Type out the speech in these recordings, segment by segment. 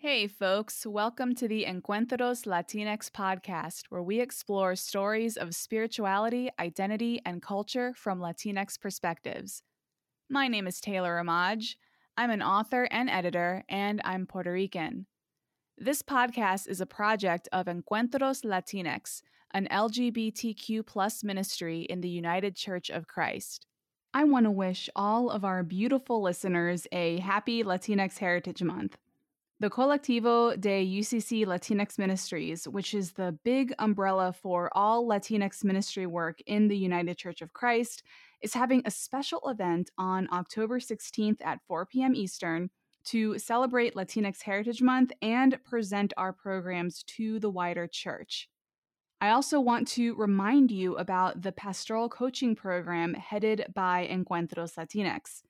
Hey, folks, welcome to the Encuentros Latinx podcast, where we explore stories of spirituality, identity, and culture from Latinx perspectives. My name is Taylor Amaj. I'm an author and editor, and I'm Puerto Rican. This podcast is a project of Encuentros Latinx, an LGBTQ plus ministry in the United Church of Christ. I want to wish all of our beautiful listeners a happy Latinx Heritage Month. The Colectivo de UCC Latinx Ministries, which is the big umbrella for all Latinx ministry work in the United Church of Christ, is having a special event on October 16th at 4 p.m. Eastern to celebrate Latinx Heritage Month and present our programs to the wider church. I also want to remind you about the pastoral coaching program headed by Encuentros Latinx.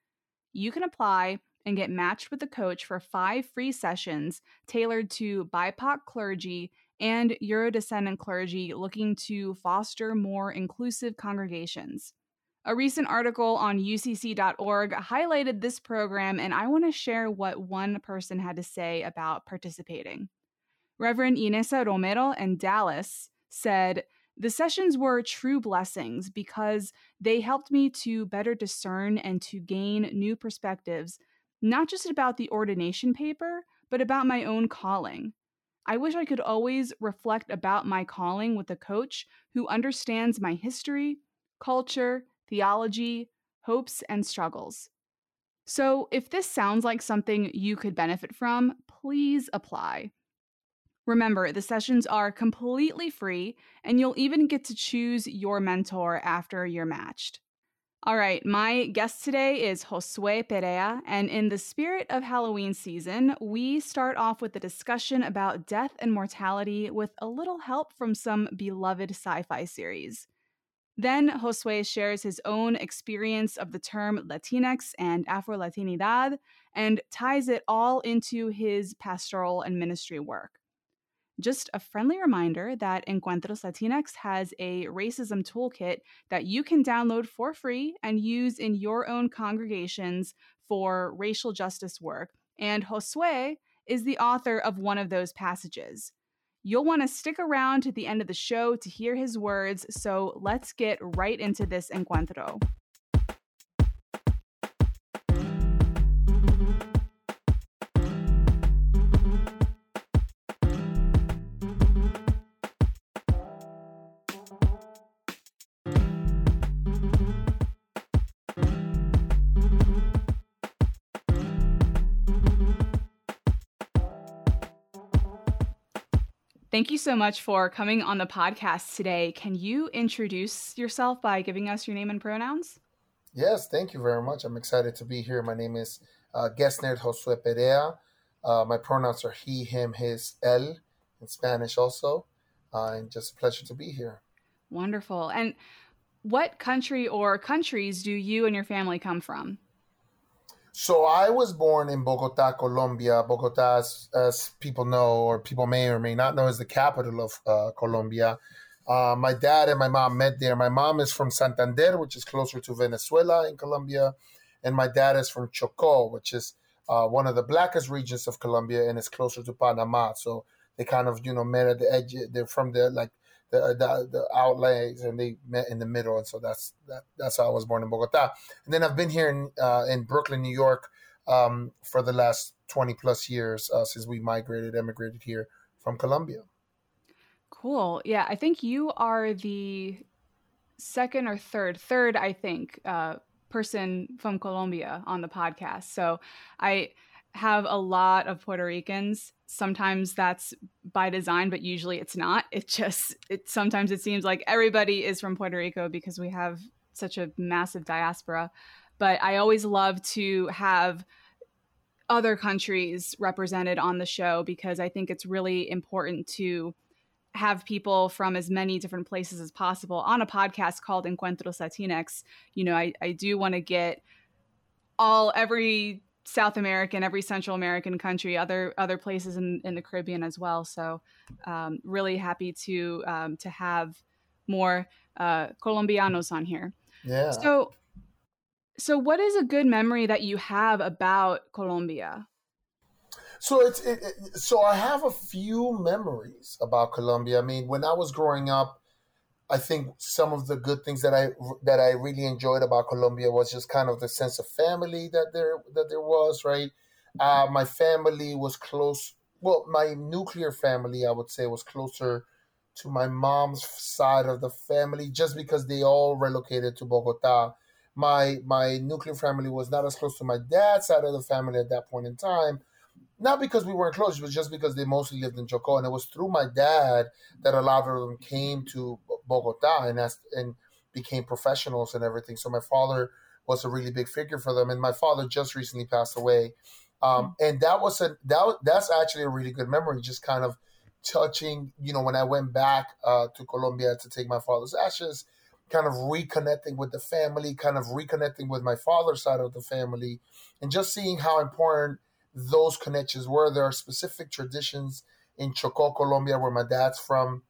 You can apply and get matched with a coach for five free sessions tailored to BIPOC clergy and Eurodescendant clergy looking to foster more inclusive congregations. A recent article on UCC.org highlighted this program, and I want to share what one person had to say about participating. Reverend Inesa Romero and Dallas said, the sessions were true blessings because they helped me to better discern and to gain new perspectives not just about the ordination paper, but about my own calling. I wish I could always reflect about my calling with a coach who understands my history, culture, theology, hopes, and struggles. So, if this sounds like something you could benefit from, please apply. Remember, the sessions are completely free, and you'll even get to choose your mentor after you're matched. All right, my guest today is Josue Perea, and in the spirit of Halloween season, we start off with a discussion about death and mortality with a little help from some beloved sci fi series. Then Josue shares his own experience of the term Latinx and Afro Latinidad and ties it all into his pastoral and ministry work. Just a friendly reminder that Encuentros Latinx has a racism toolkit that you can download for free and use in your own congregations for racial justice work. And Josue is the author of one of those passages. You'll want to stick around to the end of the show to hear his words, so let's get right into this encuentro. Thank you so much for coming on the podcast today. Can you introduce yourself by giving us your name and pronouns? Yes, thank you very much. I'm excited to be here. My name is uh, Guest Josue Perea. Uh, my pronouns are he, him, his, él in Spanish also. Uh, and just a pleasure to be here. Wonderful. And what country or countries do you and your family come from? So I was born in Bogota, Colombia. Bogota, as, as, people know, or people may or may not know, is the capital of uh, Colombia. Uh, my dad and my mom met there. My mom is from Santander, which is closer to Venezuela in Colombia, and my dad is from Chocó, which is uh, one of the blackest regions of Colombia, and it's closer to Panama. So they kind of, you know, met at the edge. They're from the like the, the, the outlays and they met in the middle. And so that's that, that's how I was born in Bogota. And then I've been here in uh, in Brooklyn New York um, for the last 20 plus years uh, since we migrated emigrated here from Colombia. Cool. Yeah I think you are the second or third third I think uh, person from Colombia on the podcast. So I have a lot of Puerto Ricans. Sometimes that's by design but usually it's not. It just it sometimes it seems like everybody is from puerto rico because we have such a massive diaspora. But i always love to have other countries represented on the show because i think it's really important to have people from as many different places as possible. On a podcast called encuentros latinx you know i, I do want to get all every South American, every Central American country, other other places in, in the Caribbean as well. So, um, really happy to um, to have more uh, Colombianos on here. Yeah. So, so what is a good memory that you have about Colombia? So it's it, it, so I have a few memories about Colombia. I mean, when I was growing up, I think some of the good things that I that I really enjoyed about Colombia was just kind of the sense of family that there that there was. Right, uh, my family was close. Well, my nuclear family, I would say, was closer to my mom's side of the family, just because they all relocated to Bogota. My my nuclear family was not as close to my dad's side of the family at that point in time not because we weren't close, but just because they mostly lived in Chocó, and it was through my dad that a lot of them came to Bogota and asked, and became professionals and everything. So my father was a really big figure for them, and my father just recently passed away, um, mm. and that was a that that's actually a really good memory, just kind of touching. You know, when I went back uh, to Colombia to take my father's ashes, kind of reconnecting with the family, kind of reconnecting with my father's side of the family, and just seeing how important those connections were. There are specific traditions in Chocó, Colombia, where my dad's from,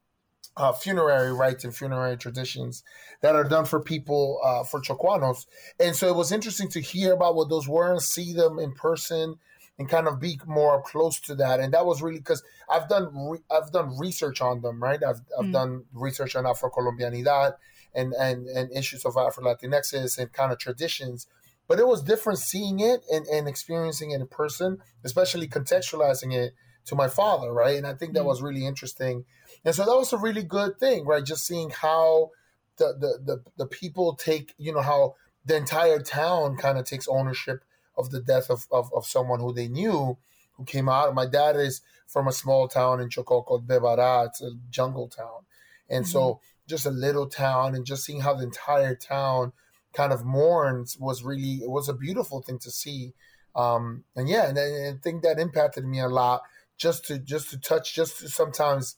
uh, funerary rites and funerary traditions that are done for people, uh, for Chocoanos. And so it was interesting to hear about what those were and see them in person and kind of be more close to that. And that was really because I've done re- I've done research on them, right? I've, I've mm. done research on Afro Colombianidad and, and, and issues of Afro Latinxes and kind of traditions but it was different seeing it and, and experiencing it in person, especially contextualizing it to my father, right? And I think that mm-hmm. was really interesting. And so that was a really good thing, right? Just seeing how the the the, the people take, you know, how the entire town kind of takes ownership of the death of, of, of someone who they knew who came out. My dad is from a small town in Chocó called Bebara. It's a jungle town. And mm-hmm. so just a little town and just seeing how the entire town – kind of mourns was really it was a beautiful thing to see. Um, and yeah, and I, I think that impacted me a lot. Just to just to touch, just to sometimes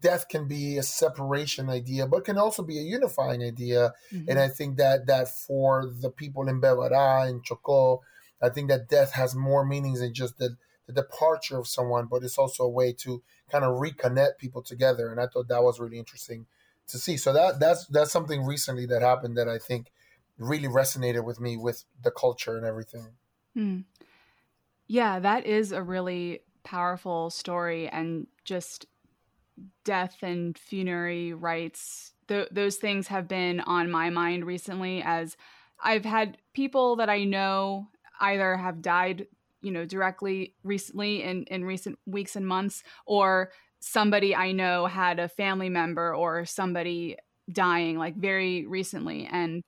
death can be a separation idea, but can also be a unifying idea. Mm-hmm. And I think that that for the people in Bebara and Chocó, I think that death has more meanings than just the, the departure of someone, but it's also a way to kind of reconnect people together. And I thought that was really interesting to see. So that that's that's something recently that happened that I think really resonated with me with the culture and everything. Hmm. Yeah, that is a really powerful story and just death and funerary rites. Th- those things have been on my mind recently as I've had people that I know either have died, you know, directly recently in, in recent weeks and months, or somebody I know had a family member or somebody dying like very recently. And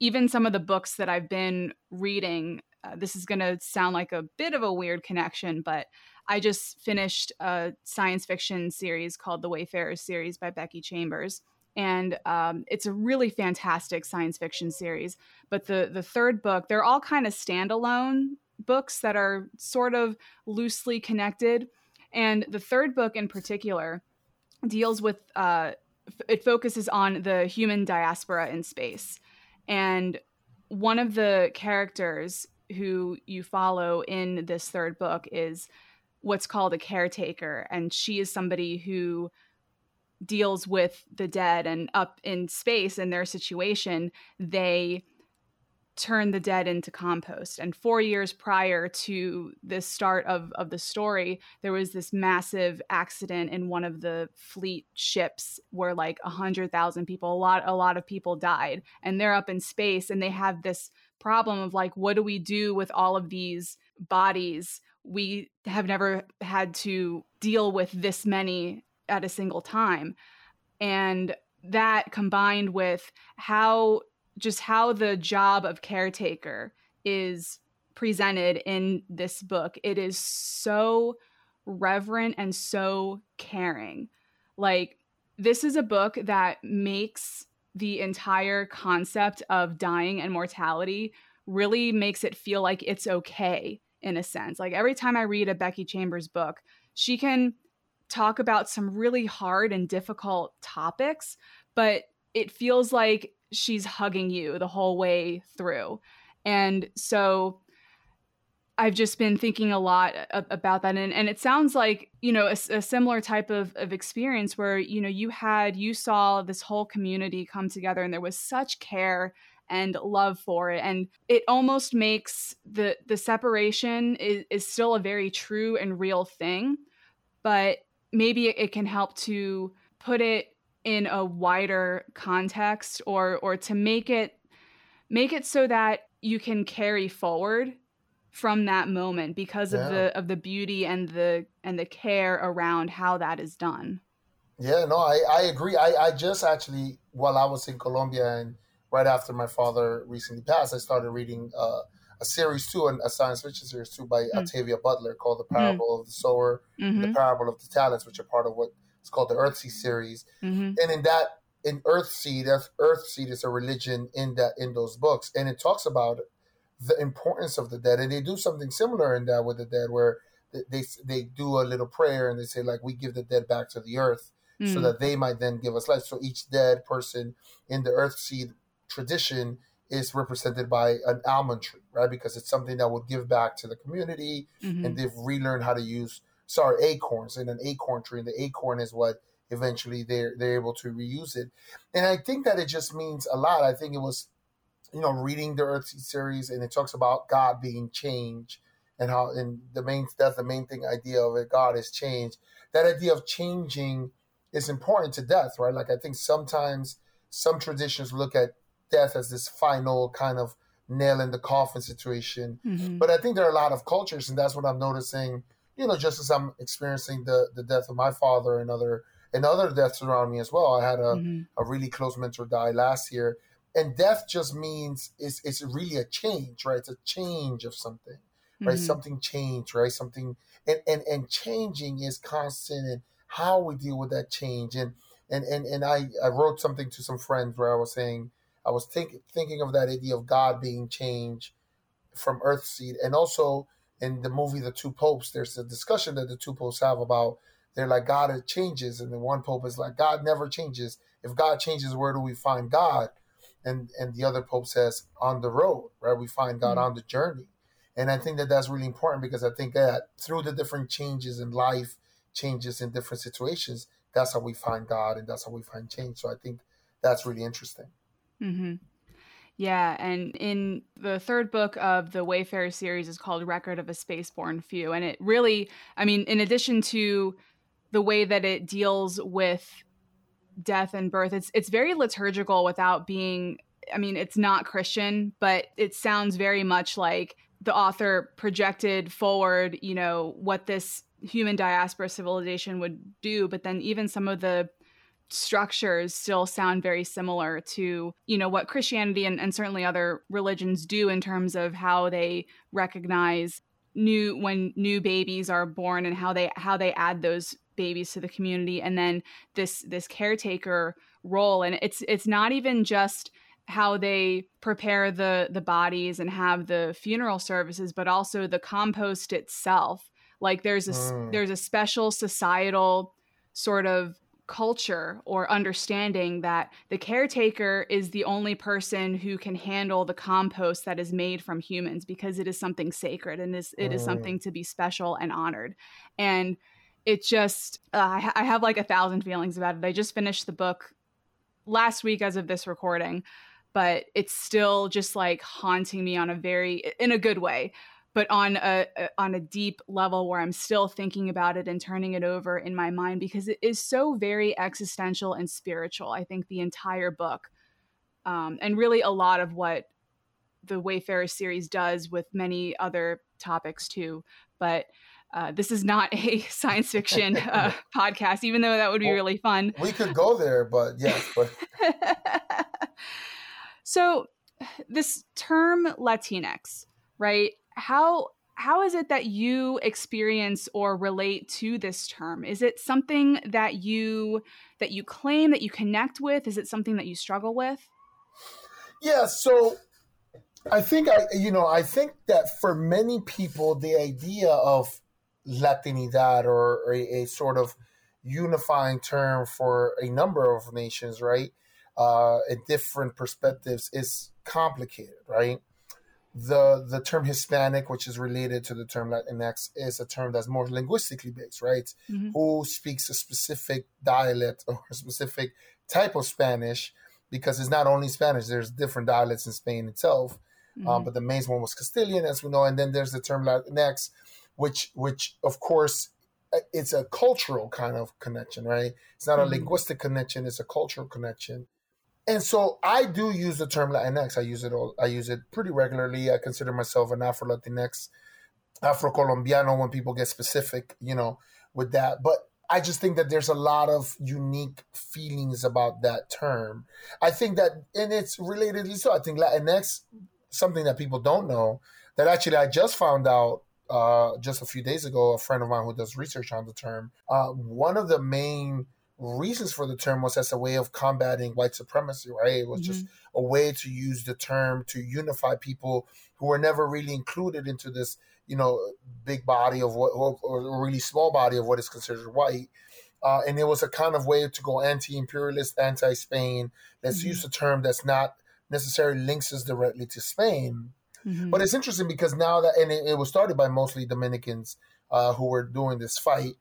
even some of the books that I've been reading, uh, this is going to sound like a bit of a weird connection, but I just finished a science fiction series called The Wayfarers series by Becky Chambers. And um, it's a really fantastic science fiction series. But the the third book, they're all kind of standalone books that are sort of loosely connected and the third book in particular deals with, uh, it focuses on the human diaspora in space. And one of the characters who you follow in this third book is what's called a caretaker. And she is somebody who deals with the dead and up in space in their situation, they turn the dead into compost. And four years prior to the start of, of the story, there was this massive accident in one of the fleet ships where like a hundred thousand people, a lot, a lot of people died. And they're up in space and they have this problem of like, what do we do with all of these bodies? We have never had to deal with this many at a single time. And that combined with how just how the job of caretaker is presented in this book. It is so reverent and so caring. Like, this is a book that makes the entire concept of dying and mortality really makes it feel like it's okay in a sense. Like, every time I read a Becky Chambers book, she can talk about some really hard and difficult topics, but it feels like she's hugging you the whole way through. And so I've just been thinking a lot about that. And, and it sounds like, you know, a, a, similar type of, of experience where, you know, you had, you saw this whole community come together and there was such care and love for it and it almost makes the the separation is, is still a very true and real thing but maybe it, it can help to put it in a wider context or or to make it make it so that you can carry forward from that moment because yeah. of the of the beauty and the and the care around how that is done. Yeah, no, I, I agree. I, I just actually while I was in Colombia and right after my father recently passed, I started reading uh, a series too, a science fiction series too by mm. Octavia Butler called The Parable mm. of the Sower, mm-hmm. the Parable of the Talents, which are part of what it's called the Earthseed series. Mm-hmm. And in that in Earthseed, Earthseed is a religion in that in those books, and it talks about the importance of the dead, and they do something similar in that with the dead, where they they do a little prayer and they say like we give the dead back to the earth, mm. so that they might then give us life. So each dead person in the earth Earthseed tradition is represented by an almond tree, right? Because it's something that would give back to the community, mm-hmm. and they've relearned how to use sorry acorns in an acorn tree, and the acorn is what eventually they're they're able to reuse it. And I think that it just means a lot. I think it was, you know, reading the Earthseed series, and it talks about God being change and how and the main that's the main thing idea of it. God is change. That idea of changing is important to death, right? Like I think sometimes some traditions look at death as this final kind of nail in the coffin situation. Mm-hmm. But I think there are a lot of cultures, and that's what I'm noticing. You know, just as I'm experiencing the the death of my father and other and other deaths around me as well. I had a, mm-hmm. a really close mentor die last year, and death just means it's it's really a change, right? It's a change of something, right? Mm-hmm. Something changed, right? Something and, and and changing is constant, and how we deal with that change and and and and I I wrote something to some friends where I was saying I was think, thinking of that idea of God being changed from earth seed and also in the movie The Two Popes, there's a discussion that the two popes have about they're like God it changes, and the one pope is like God never changes. If God changes, where do we find God? And and the other pope says on the road, right? We find God mm-hmm. on the journey, and I think that that's really important because I think that through the different changes in life, changes in different situations, that's how we find God, and that's how we find change. So I think that's really interesting. Mm-hmm. Yeah, and in the third book of the Wayfarer series is called Record of a Spaceborn Few. And it really, I mean, in addition to the way that it deals with death and birth, it's it's very liturgical without being I mean, it's not Christian, but it sounds very much like the author projected forward, you know, what this human diaspora civilization would do, but then even some of the structures still sound very similar to you know what christianity and, and certainly other religions do in terms of how they recognize new when new babies are born and how they how they add those babies to the community and then this this caretaker role and it's it's not even just how they prepare the the bodies and have the funeral services but also the compost itself like there's a mm. there's a special societal sort of culture or understanding that the caretaker is the only person who can handle the compost that is made from humans because it is something sacred and is, it is mm. something to be special and honored. And it just uh, i have like a thousand feelings about it. I just finished the book last week as of this recording but it's still just like haunting me on a very in a good way but on a, a, on a deep level where I'm still thinking about it and turning it over in my mind because it is so very existential and spiritual. I think the entire book, um, and really a lot of what the Wayfarer series does with many other topics too. But uh, this is not a science fiction uh, podcast, even though that would be well, really fun. We could go there, but yes. But so this term Latinx, right? How how is it that you experience or relate to this term? Is it something that you that you claim that you connect with? Is it something that you struggle with? Yeah so i think i you know i think that for many people the idea of latinidad or, or a, a, sort of unifying term for a number of nations right uh in different perspectives is complicated right the the term Hispanic, which is related to the term Latinx, is a term that's more linguistically based, right? Mm-hmm. Who speaks a specific dialect or a specific type of Spanish, because it's not only Spanish. There's different dialects in Spain itself, um, mm-hmm. um, but the main one was Castilian, as we know. And then there's the term Latinx, which which of course uh, it's a cultural kind of connection, right? It's not mm-hmm. a linguistic connection; it's a cultural connection. And so I do use the term Latinx. I use it all. I use it pretty regularly. I consider myself an Afro Latinx, Afro Colombiano when people get specific, you know, with that. But I just think that there's a lot of unique feelings about that term. I think that, and it's relatedly so. I think Latinx, something that people don't know, that actually I just found out uh, just a few days ago. A friend of mine who does research on the term. Uh, one of the main reasons for the term was as a way of combating white supremacy, right? It was mm-hmm. just a way to use the term to unify people who were never really included into this, you know, big body of what, or really small body of what is considered white. Uh, and it was a kind of way to go anti-imperialist, anti-Spain. Let's mm-hmm. use a term that's not necessarily links us directly to Spain. Mm-hmm. But it's interesting because now that, and it, it was started by mostly Dominicans uh, who were doing this fight.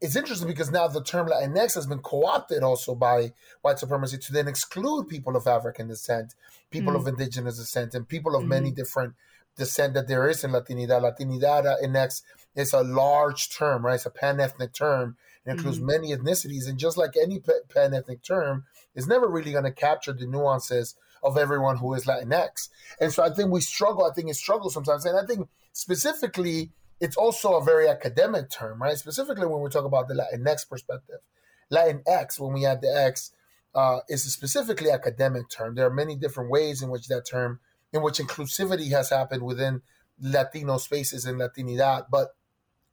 It's interesting because now the term Latinx has been co-opted also by white supremacy to then exclude people of African descent, people mm. of indigenous descent, and people of mm. many different descent that there is in Latinidad. Latinidad in X is a large term, right? It's a pan-ethnic term. It includes mm. many ethnicities, and just like any pan-ethnic term, it's never really going to capture the nuances of everyone who is Latinx. And so I think we struggle. I think it struggles sometimes, and I think specifically it's also a very academic term, right? Specifically when we talk about the Latinx perspective. Latinx, when we add the X, uh, is a specifically academic term. There are many different ways in which that term, in which inclusivity has happened within Latino spaces and Latinidad, but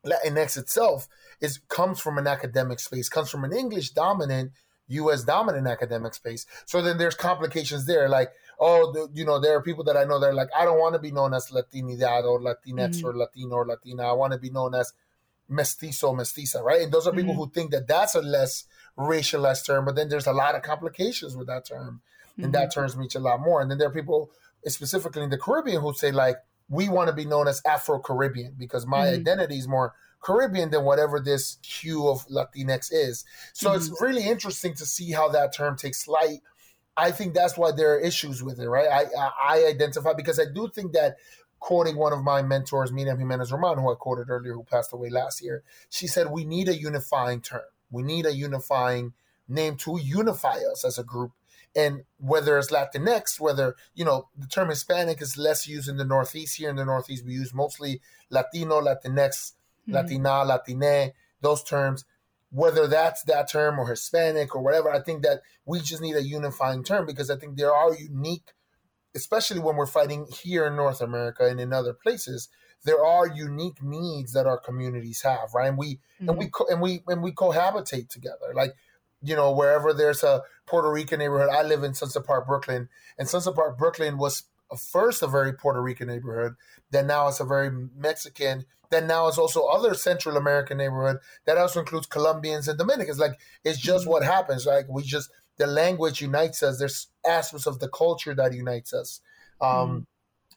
Latinx itself is comes from an academic space, comes from an English dominant, U.S. dominant academic space. So then there's complications there, like oh, the, you know, there are people that I know that are like, I don't want to be known as Latinidad or Latinx mm-hmm. or Latino or Latina. I want to be known as mestizo, mestiza, right? And those are people mm-hmm. who think that that's a less racialized term, but then there's a lot of complications with that term. And mm-hmm. that term means a lot more. And then there are people, specifically in the Caribbean, who say, like, we want to be known as Afro Caribbean because my mm-hmm. identity is more Caribbean than whatever this hue of Latinx is. So it's mm-hmm. really interesting to see how that term takes flight I think that's why there are issues with it, right? I I identify because I do think that quoting one of my mentors, Miriam Jimenez Roman, who I quoted earlier, who passed away last year, she said we need a unifying term. We need a unifying name to unify us as a group. And whether it's Latinx, whether, you know, the term Hispanic is less used in the Northeast. Here in the Northeast, we use mostly Latino, Latinx, mm-hmm. Latina, Latine, those terms whether that's that term or Hispanic or whatever, I think that we just need a unifying term because I think there are unique, especially when we're fighting here in North America and in other places, there are unique needs that our communities have, right? And we mm-hmm. and we co- and we and we cohabitate together, like you know wherever there's a Puerto Rican neighborhood. I live in Sunset Park, Brooklyn, and Sunset Park, Brooklyn was first a very Puerto Rican neighborhood, then now it's a very Mexican, then now it's also other Central American neighborhood that also includes Colombians and Dominicans. Like it's just mm-hmm. what happens. Like we just the language unites us. There's aspects of the culture that unites us. Um, mm-hmm.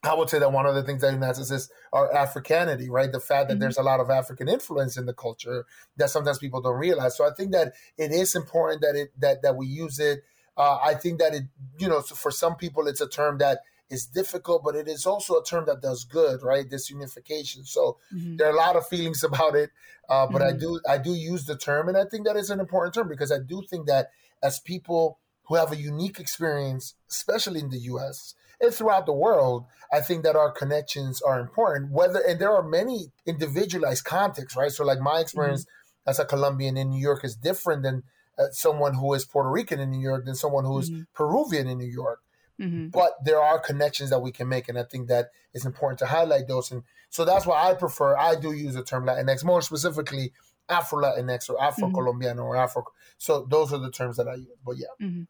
I would say that one of the things that unites us is our Africanity, right? The fact that mm-hmm. there's a lot of African influence in the culture that sometimes people don't realize. So I think that it is important that it that that we use it. Uh, I think that it, you know, for some people, it's a term that is difficult, but it is also a term that does good, right? This unification. So mm-hmm. there are a lot of feelings about it, uh, but mm-hmm. I do I do use the term, and I think that is an important term because I do think that as people who have a unique experience, especially in the U.S. and throughout the world, I think that our connections are important. Whether and there are many individualized contexts, right? So like my experience mm-hmm. as a Colombian in New York is different than uh, someone who is Puerto Rican in New York than someone who is mm-hmm. Peruvian in New York. Mm-hmm. But there are connections that we can make, and I think that it's important to highlight those. And so that's why I prefer. I do use the term Latinx more specifically Afro Latinx or Afro Colombiano mm-hmm. or Afro. So those are the terms that I use. But yeah. Mm-hmm.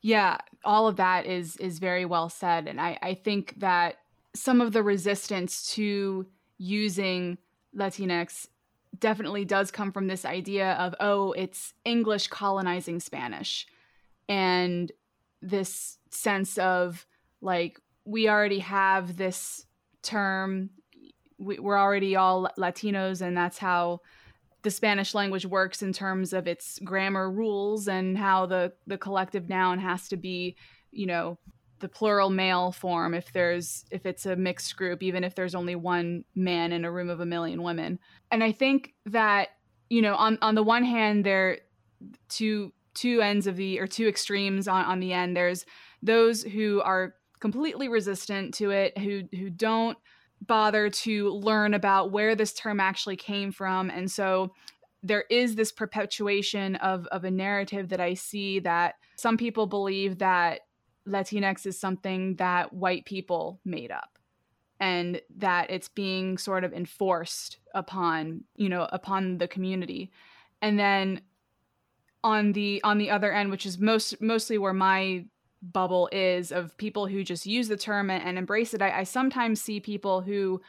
Yeah, all of that is is very well said, and I I think that some of the resistance to using Latinx definitely does come from this idea of oh it's English colonizing Spanish, and this sense of like we already have this term we, we're already all latinos and that's how the Spanish language works in terms of its grammar rules and how the the collective noun has to be, you know, the plural male form if there's if it's a mixed group even if there's only one man in a room of a million women. And I think that, you know, on on the one hand there two two ends of the or two extremes on on the end there's those who are completely resistant to it who who don't bother to learn about where this term actually came from. And so there is this perpetuation of, of a narrative that I see that some people believe that Latinx is something that white people made up and that it's being sort of enforced upon, you know, upon the community. And then on the on the other end, which is most mostly where my bubble is of people who just use the term and, and embrace it. I, I sometimes see people who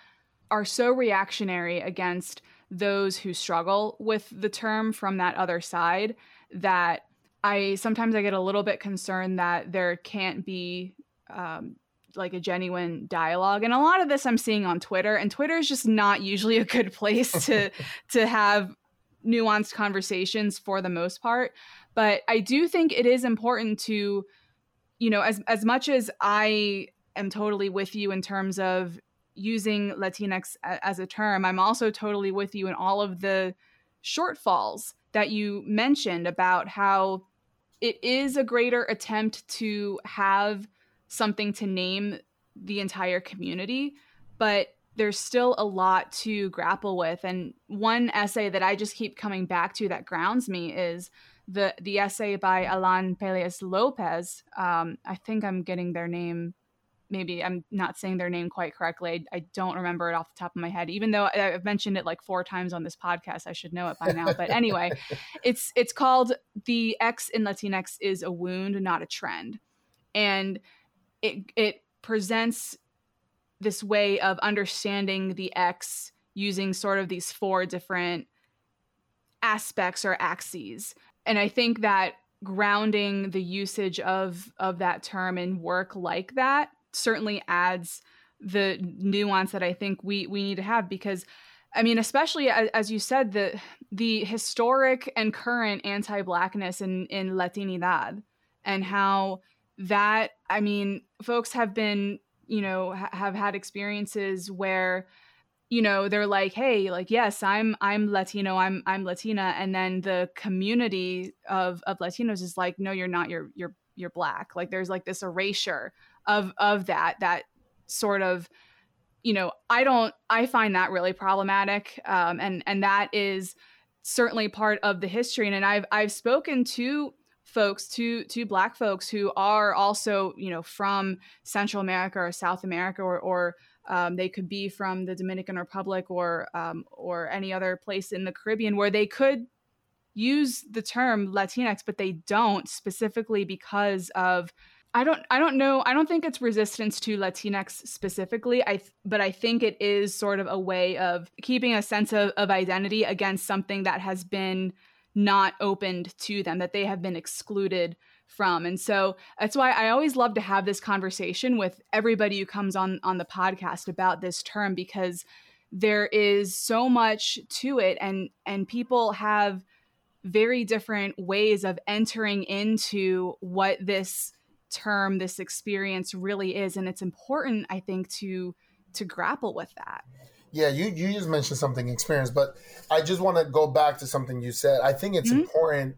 are so reactionary against those who struggle with the term from that other side that I sometimes I get a little bit concerned that there can't be um, like a genuine dialogue. And a lot of this I'm seeing on Twitter, and Twitter is just not usually a good place to to have nuanced conversations for the most part. But I do think it is important to you know, as as much as I am totally with you in terms of using Latinx as a term, I'm also totally with you in all of the shortfalls that you mentioned about how it is a greater attempt to have something to name the entire community, but there's still a lot to grapple with. And one essay that I just keep coming back to that grounds me is the the essay by Alan Pelaez Lopez. Um, I think I'm getting their name. Maybe I'm not saying their name quite correctly. I, I, don't remember it off the top of my head. Even though I've mentioned it like four times on this podcast, I should know it by now. But anyway, it's it's called "The X in Latinx is a Wound, Not a Trend," and it it presents this way of understanding the X using sort of these four different aspects or axes. And I think that grounding the usage of of that term in work like that certainly adds the nuance that I think we we need to have because I mean especially as, as you said the the historic and current anti-blackness in in Latinidad and how that I mean folks have been you know ha- have had experiences where you know they're like hey like yes i'm i'm latino i'm i'm latina and then the community of of latinos is like no you're not you're you're you're black. Like there's like this erasure of of that that sort of you know i don't i find that really problematic um and and that is certainly part of the history and, and i've i've spoken to folks to to black folks who are also you know from central america or south america or or um, they could be from the Dominican Republic or um, or any other place in the Caribbean where they could use the term Latinx, but they don't specifically because of I don't I don't know I don't think it's resistance to Latinx specifically. I but I think it is sort of a way of keeping a sense of, of identity against something that has been not opened to them that they have been excluded from. And so that's why I always love to have this conversation with everybody who comes on on the podcast about this term because there is so much to it and and people have very different ways of entering into what this term this experience really is and it's important I think to to grapple with that. Yeah, you, you just mentioned something experience, but I just want to go back to something you said. I think it's mm-hmm. important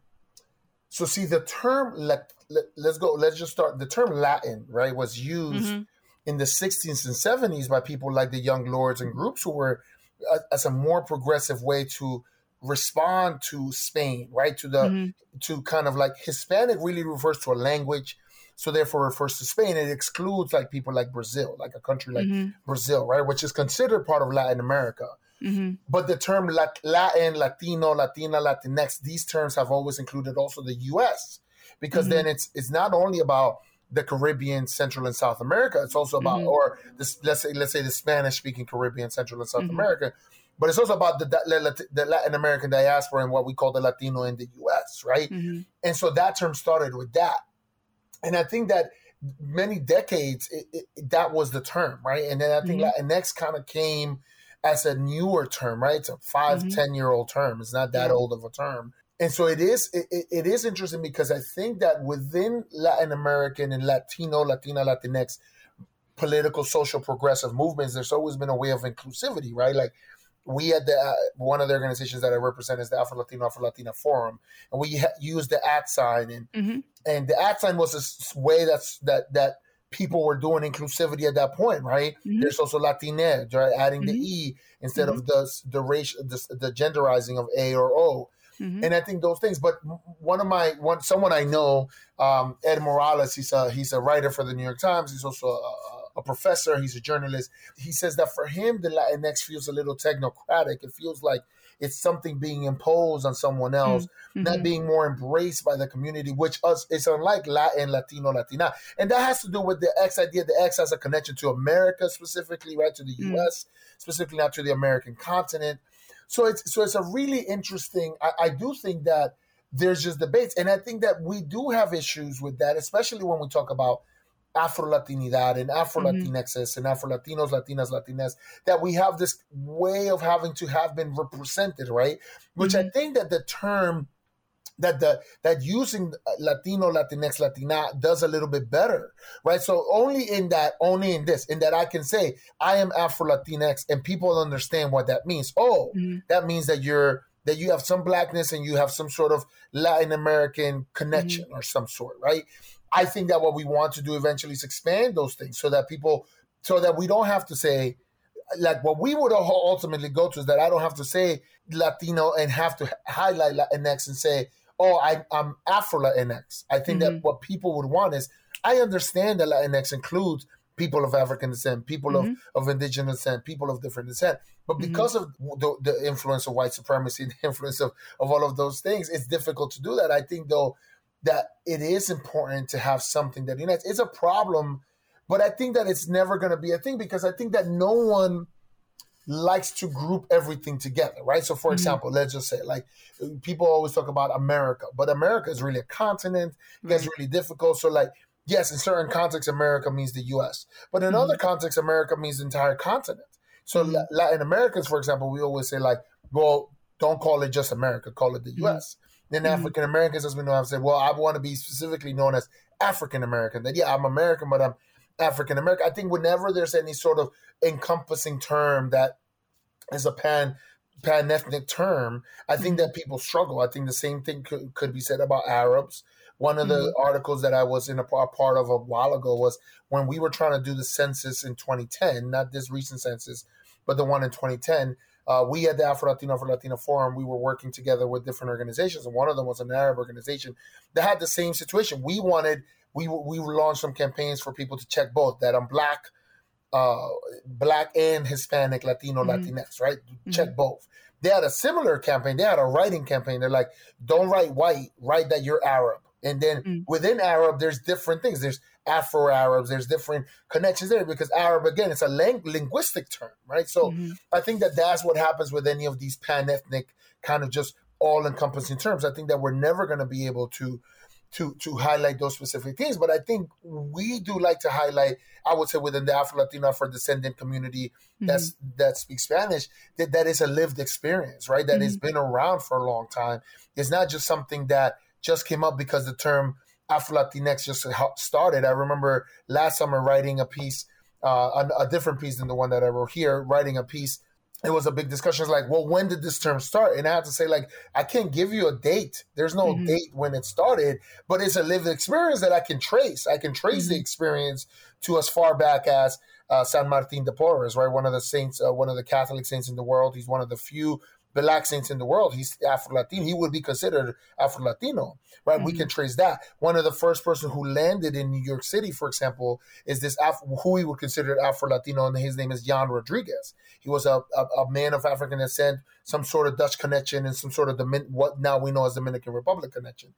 so see the term let, let us go let's just start the term Latin right was used mm-hmm. in the 16th and 70s by people like the Young Lords and groups who were uh, as a more progressive way to respond to Spain right to the mm-hmm. to kind of like Hispanic really refers to a language so therefore refers to Spain. It excludes like people like Brazil, like a country like mm-hmm. Brazil, right, which is considered part of Latin America. Mm-hmm. But the term Latin, Latino, Latina, Latinx, these terms have always included also the U.S. because mm-hmm. then it's it's not only about the Caribbean, Central and South America. It's also about, mm-hmm. or this, let's say, let's say the Spanish-speaking Caribbean, Central and South mm-hmm. America. But it's also about the, the, Latin American diaspora and what we call the Latino in the U.S. Right, mm-hmm. and so that term started with that, and I think that many decades it, it, that was the term, right? And then I think mm-hmm. Latinx kind of came as a newer term, right? It's a 5 mm-hmm. 10 year old term. It's not that yeah. old of a term. And so it is it, it is interesting because I think that within Latin American and Latino, Latina, Latinx political, social, progressive movements, there's always been a way of inclusivity, right? Like we had the uh, one of the organizations that I represent is the Afro Latino Afro Latina Forum, and we ha- used the at sign, and mm-hmm. and the at sign was a way that's that that people were doing inclusivity at that point, right? Mm-hmm. There's also Latinx, right? Adding mm-hmm. the E instead of mm-hmm. the the racial the, the genderizing of A or O. Mm-hmm. And I think those things. But one of my one someone I know, um, Ed Morales, he's a he's a writer for the New York Times. He's also a, a professor. He's a journalist. He says that for him, the Latinx feels a little technocratic. It feels like it's something being imposed on someone else, mm-hmm. not being more embraced by the community, which us is unlike Latin, Latino, Latina. And that has to do with the X idea. The X has a connection to America specifically, right? To the. US, specifically not to the American continent. So it's so it's a really interesting. I, I do think that there's just debates, and I think that we do have issues with that, especially when we talk about Afro Latinidad and Afro Latinxes mm-hmm. and Afro Latinos, Latinas, Latinas, that we have this way of having to have been represented, right? Which mm-hmm. I think that the term that the that using Latino, Latinx, Latina does a little bit better, right? So only in that, only in this, in that I can say I am Afro Latinx, and people understand what that means. Oh, mm-hmm. that means that you're that you have some blackness and you have some sort of Latin American connection mm-hmm. or some sort, right? I think that what we want to do eventually is expand those things so that people, so that we don't have to say, like what we would ultimately go to is that I don't have to say Latino and have to highlight Latinx and say, oh, I, am Afro Latinx. I think mm-hmm. that what people would want is, I understand that Latinx includes people of African descent, people mm-hmm. of, of indigenous descent, people of different descent. But mm-hmm. because mm-hmm. of the, the, influence of white supremacy, the influence of, of all of those things, it's difficult to do that. I think, though, that it is important to have something that unites. It's a problem, but I think that it's never going to be a thing because I think that no one likes to group everything together, right? So, for mm-hmm. example, let's just say, like, people always talk about America, but America is really a continent. It gets really difficult. So, like, yes, in certain contexts, America means the U.S., but in mm-hmm. other contexts, America means the entire continent. So, mm-hmm. Latin Americans, for example, we always say, like, well, don't call it just America, call it the U.S. Then mm-hmm. African Americans, as we know, have said, well, I want to be specifically known as African American. That yeah, I'm American, but I'm African American. I think whenever there's any sort of encompassing term that is a pan pan ethnic term, I think mm-hmm. that people struggle. I think the same thing could, could be said about Arabs. One of the mm-hmm. articles that I was in a part of a while ago was when we were trying to do the census in 2010, not this recent census, but the one in 2010 uh, we at the Afro Latino Afro Latina Forum, we were working together with different organizations, and one of them was an Arab organization that had the same situation. We wanted we we launched some campaigns for people to check both that I'm black, uh, black and Hispanic, Latino, mm-hmm. Latinx, right? Mm-hmm. Check both. They had a similar campaign. They had a writing campaign. They're like, don't write white, write that you're Arab. And then mm-hmm. within Arab, there's different things. There's Afro Arabs. There's different connections there because Arab, again, it's a ling- linguistic term, right? So mm-hmm. I think that that's what happens with any of these pan ethnic kind of just all encompassing terms. I think that we're never going to be able to to to highlight those specific things. But I think we do like to highlight, I would say within the Afro Latino Afro descendant community mm-hmm. that's that speaks Spanish, that that is a lived experience, right? That mm-hmm. has been around for a long time. It's not just something that just came up because the term Afro Latinx just started. I remember last summer writing a piece, uh, a, a, different piece than the one that I wrote here, writing a piece. It was a big discussion. It's like, well, when did this term start? And I had to say, like, I can't give you a date. There's no mm-hmm. date when it started, but it's a lived experience that I can trace. I can trace mm-hmm. the experience to as far back as uh, San Martin de Porres, right? One of the saints, uh, one of the Catholic saints in the world. He's one of the few black saints in the world. He's Afro Latino. He would be considered Afro Latino, right? Mm-hmm. We can trace that. One of the first person who landed in New York City, for example, is this Af- who we would consider Afro Latino, and his name is Jan Rodriguez. He was a, a, a, man of African descent, some sort of Dutch connection, and some sort of Domin- what now we know as Dominican Republic connection.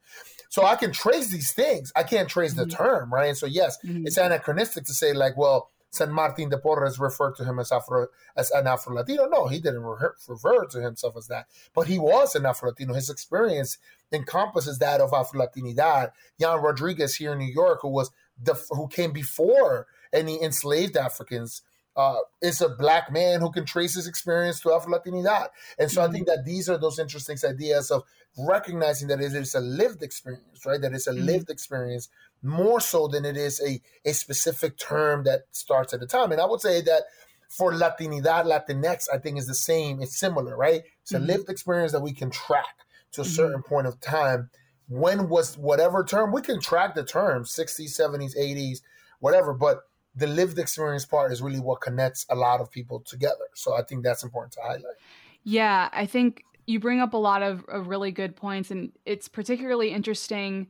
So I can trace these things. I can't trace mm-hmm. the term, right? And so yes, mm-hmm. it's anachronistic to say like, well San Martin de Porres referred to him as Afro as an Afro Latino. No, he didn't refer to himself as that, but he was an Afro Latino. His experience encompasses that of Afro Latinidad. Jan Rodriguez here in New York, who was the who came before any enslaved Africans uh, is a black man who can trace his experience to Afro Latinidad. And so mm-hmm. I think that these are those interesting ideas of recognizing that it is a lived experience, right? That it's a mm-hmm. lived experience more so than it is a, a specific term that starts at a time. And I would say that for Latinidad, Latinx, I think is the same. It's similar, right? It's mm-hmm. a lived experience that we can track to a mm-hmm. certain point of time. When was whatever term, we can track the term 60s, 70s, 80s, whatever, but the lived experience part is really what connects a lot of people together. So I think that's important to highlight. Yeah, I think you bring up a lot of, of really good points, and it's particularly interesting.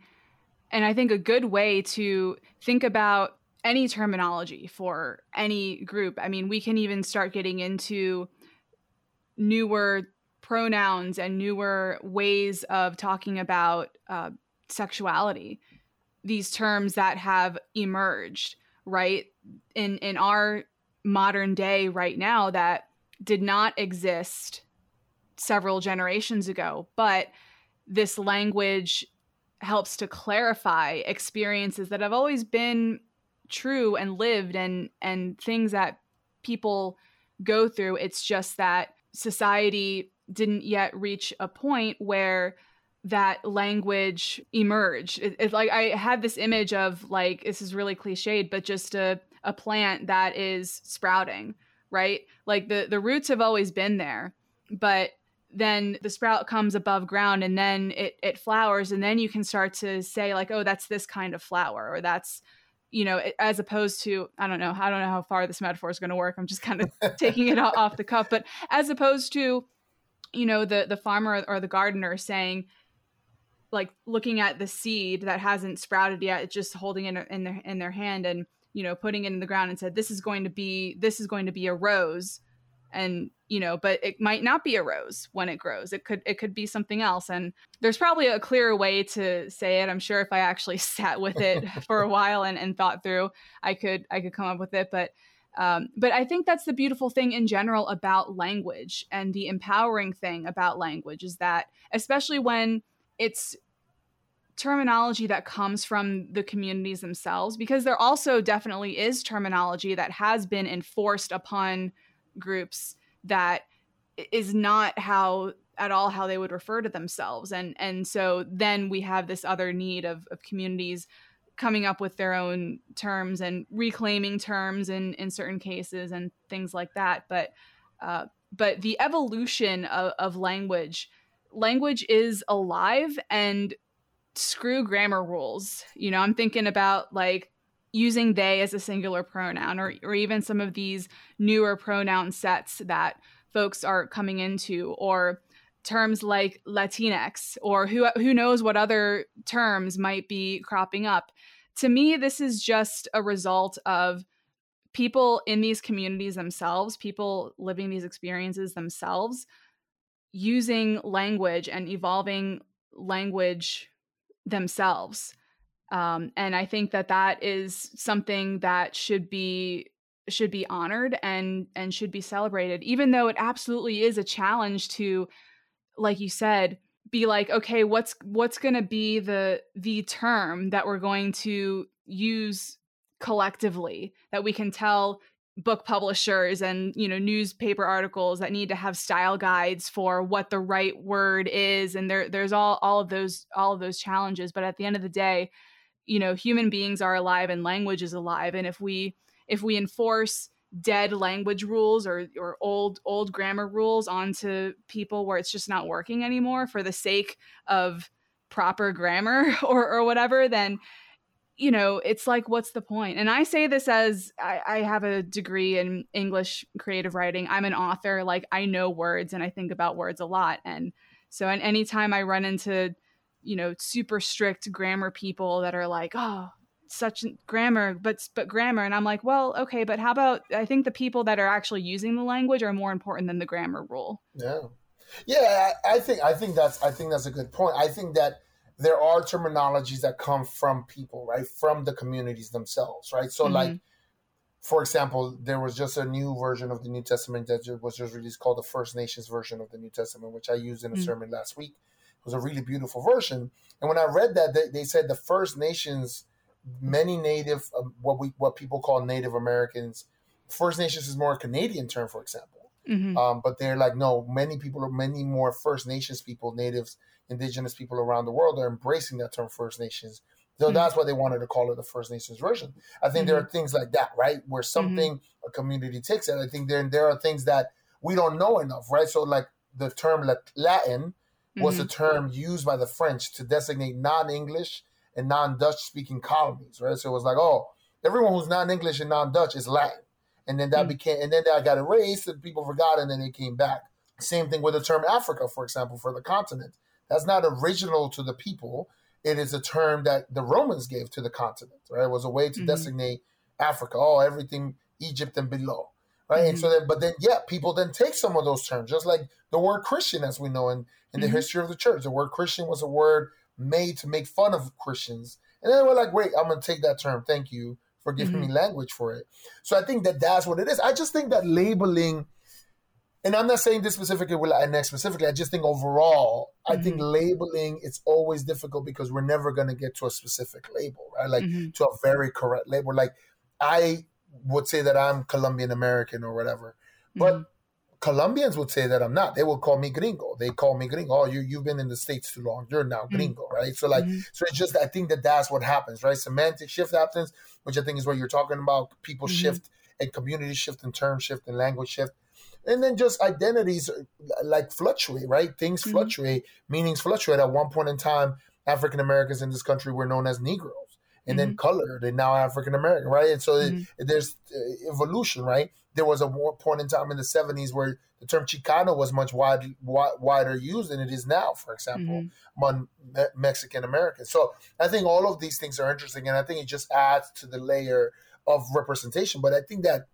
And I think a good way to think about any terminology for any group. I mean, we can even start getting into newer pronouns and newer ways of talking about uh, sexuality. These terms that have emerged right in in our modern day right now that did not exist several generations ago but this language helps to clarify experiences that have always been true and lived and and things that people go through it's just that society didn't yet reach a point where that language emerged It, it's like I had this image of like this is really cliched, but just a a plant that is sprouting, right? Like the the roots have always been there, but then the sprout comes above ground and then it it flowers and then you can start to say like oh that's this kind of flower or that's you know as opposed to i don't know i don't know how far this metaphor is going to work i'm just kind of taking it off the cuff but as opposed to you know the the farmer or the gardener saying like looking at the seed that hasn't sprouted yet, just holding it in their in their hand and you know putting it in the ground and said, "This is going to be this is going to be a rose," and you know, but it might not be a rose when it grows. It could it could be something else, and there's probably a clearer way to say it. I'm sure if I actually sat with it for a while and, and thought through, I could I could come up with it, but. Um, but I think that's the beautiful thing in general about language and the empowering thing about language is that, especially when it's terminology that comes from the communities themselves because there also definitely is terminology that has been enforced upon groups that is not how at all how they would refer to themselves and and so then we have this other need of, of communities coming up with their own terms and reclaiming terms in in certain cases and things like that but uh, but the evolution of, of language language is alive and screw grammar rules. You know, I'm thinking about like using they as a singular pronoun or, or even some of these newer pronoun sets that folks are coming into or terms like latinx or who who knows what other terms might be cropping up to me this is just a result of people in these communities themselves people living these experiences themselves using language and evolving language themselves. Um, and I think that that is something that should be should be honored and and should be celebrated, even though it absolutely is a challenge to, like you said, be like, okay, what's what's going to be the the term that we're going to use collectively that we can tell book publishers and you know newspaper articles that need to have style guides for what the right word is? And there there's all all of those all of those challenges. But at the end of the day you know human beings are alive and language is alive and if we if we enforce dead language rules or or old old grammar rules onto people where it's just not working anymore for the sake of proper grammar or or whatever then you know, it's like, what's the point? And I say this as I, I, have a degree in English creative writing. I'm an author. Like, I know words and I think about words a lot. And so, and anytime I run into, you know, super strict grammar people that are like, oh, such grammar, but but grammar, and I'm like, well, okay, but how about I think the people that are actually using the language are more important than the grammar rule. Yeah, yeah, I, I think I think that's I think that's a good point. I think that there are terminologies that come from people, right? From the communities themselves, right? So, mm-hmm. like, for example, there was just a new version of the New Testament that was just released called the First Nations version of the New Testament, which I used in a mm-hmm. sermon last week. It was a really beautiful version. And when I read that, they, they said the First Nations, many Native, um, what we what people call Native Americans, First Nations is more a Canadian term, for example. Mm-hmm. Um, but they're like, no, many people, many more First Nations people, natives, indigenous people around the world are embracing that term First Nations. So mm-hmm. that's why they wanted to call it the First Nations version. I think mm-hmm. there are things like that, right? Where something mm-hmm. a community takes it. I think there there are things that we don't know enough, right? So like the term Latin was a mm-hmm. term used by the French to designate non-English and non-Dutch speaking colonies, right? So it was like, oh, everyone who's non-English and non-Dutch is Latin. And then that mm. became, and then that got erased, and people forgot, and then it came back. Same thing with the term Africa, for example, for the continent. That's not original to the people. It is a term that the Romans gave to the continent, right? It was a way to mm-hmm. designate Africa, oh, everything Egypt and below, right? Mm-hmm. And so then, but then, yeah, people then take some of those terms, just like the word Christian, as we know in, in the mm-hmm. history of the church. The word Christian was a word made to make fun of Christians. And then we're like, wait, I'm going to take that term. Thank you for giving mm-hmm. me language for it. So I think that that's what it is. I just think that labeling, and I'm not saying this specifically with Latinx specifically. I just think overall, mm-hmm. I think mm-hmm. labeling it's always difficult because we're never going to get to a specific label, right? Like mm-hmm. to a very correct label. Like I would say that I'm Colombian American or whatever, but mm-hmm. Colombians would say that I'm not. They will call me gringo. They call me gringo. Oh, you you've been in the states too long. You're now mm. gringo, mm-hmm. right? So like, mm-hmm. so it's just I think that that's what happens, right? Semantic shift happens, which I think is what you're talking about. People mm-hmm. shift and community shift and term shift and language shift, and then just identities uh, like fluctuate, right? Things mm-hmm. fluctuate, meanings fluctuate. At one point in time, African Americans in this country were known as Negroes and mm-hmm. then colored and now African American, right? And so mm-hmm. it, there's uh, evolution, right? There was a point in time in the 70s where the term Chicano was much wide, wide, wider used than it is now, for example, mm-hmm. among me- Mexican Americans. So I think all of these things are interesting, and I think it just adds to the layer of representation. But I think that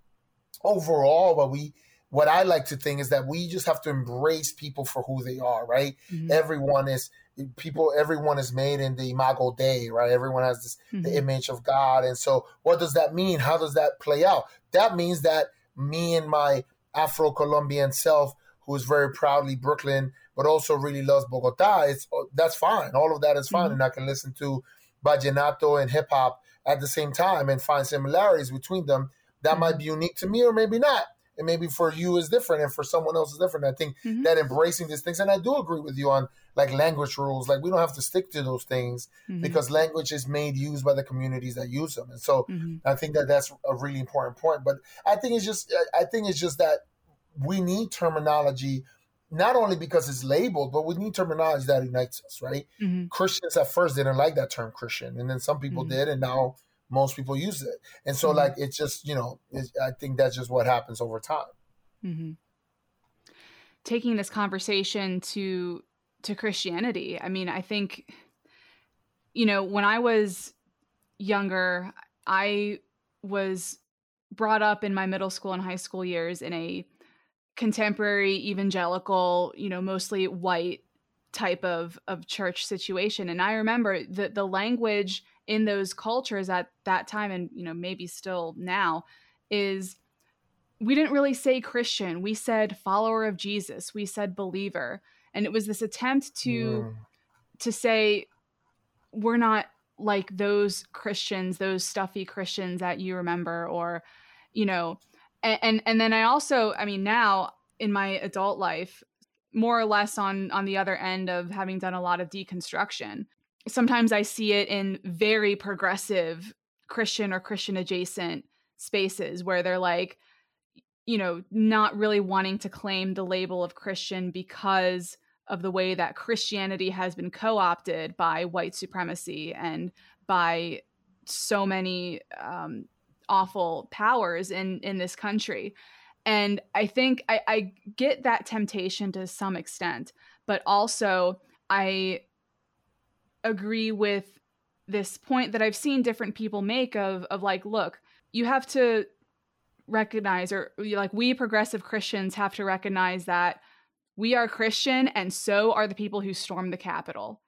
overall, what we what I like to think is that we just have to embrace people for who they are, right? Mm-hmm. Everyone is people everyone is made in the imago dei right? Everyone has this mm-hmm. the image of god. And so what does that mean? How does that play out? That means that me and my afro-colombian self who is very proudly brooklyn but also really loves bogota it's oh, that's fine. All of that is fine. Mm-hmm. and i can listen to vallenato and hip-hop at the same time and find similarities between them that mm-hmm. might be unique to me or maybe not and maybe for you is different and for someone else is different i think mm-hmm. that embracing these things and i do agree with you on like language rules. Like we don't have to stick to those things mm-hmm. because language is made used by the communities that use them. And so mm-hmm. I think that that's a really important point. But I think it's just I think it's just that we need terminology not only because it's labeled, but we need terminology that unites us, right? Mm-hmm. Christians at first didn't like that term Christian, and then some people mm-hmm. did, and now most people use it. And so, mm-hmm. like, it's just you know, I think that's just what happens over time. Mm-hmm. Taking this conversation to to Christianity. I mean, I think, you know, when I was younger, I was brought up in my middle school and high school years in a contemporary evangelical, you know, mostly white type of of church situation and i remember the the language in those cultures at that time and you know maybe still now is we didn't really say christian we said follower of jesus we said believer and it was this attempt to yeah. to say we're not like those Christians, those stuffy Christians that you remember, or you know, and, and and, then I also, I mean, now in my adult life, more or less on on the other end of having done a lot of deconstruction. Sometimes I see it in very progressive Christian or Christian adjacent spaces where they're like, you know, not really wanting to claim the label of Christian because of the way that Christianity has been co opted by white supremacy and by so many um, awful powers in, in this country. And I think I, I get that temptation to some extent, but also I agree with this point that I've seen different people make of of like, look, you have to recognize or like we progressive Christians have to recognize that we are Christian, and so are the people who stormed the Capitol.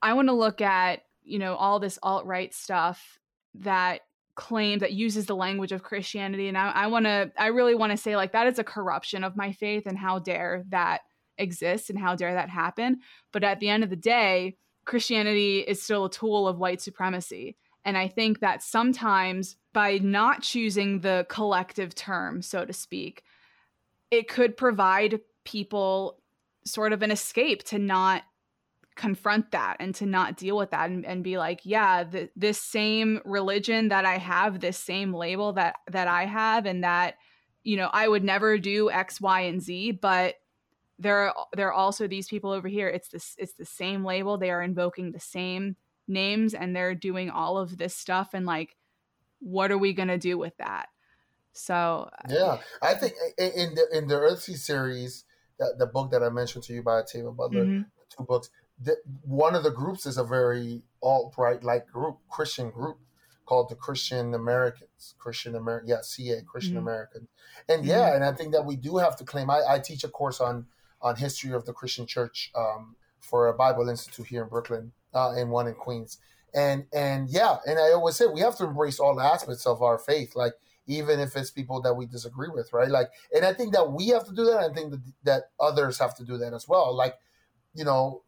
I want to look at, you know, all this alt right stuff that claims that uses the language of Christianity. And I, I want to, I really want to say, like, that is a corruption of my faith, and how dare that exist and how dare that happen. But at the end of the day, Christianity is still a tool of white supremacy. And I think that sometimes by not choosing the collective term, so to speak, it could provide people sort of an escape to not confront that and to not deal with that and, and be like yeah the, this same religion that i have this same label that that i have and that you know i would never do x y and z but there are there are also these people over here it's this it's the same label they are invoking the same names and they're doing all of this stuff and like what are we going to do with that so yeah i think in the in the Earthseed series the, the book that i mentioned to you by Octavia Butler mm-hmm. two books the, one of the groups is a very alt right like group christian group called the christian americans christian american yeah ca christian mm-hmm. americans and yeah mm-hmm. and i think that we do have to claim I, I teach a course on on history of the Christian church um, for a Bible Institute here in Brooklyn uh, and one in Queens. And and yeah, and I always say we have to embrace all aspects of our faith, like even if it's people that we disagree with, right? Like, and I think that we have to do that. I think that, that others have to do that as well. Like, you know,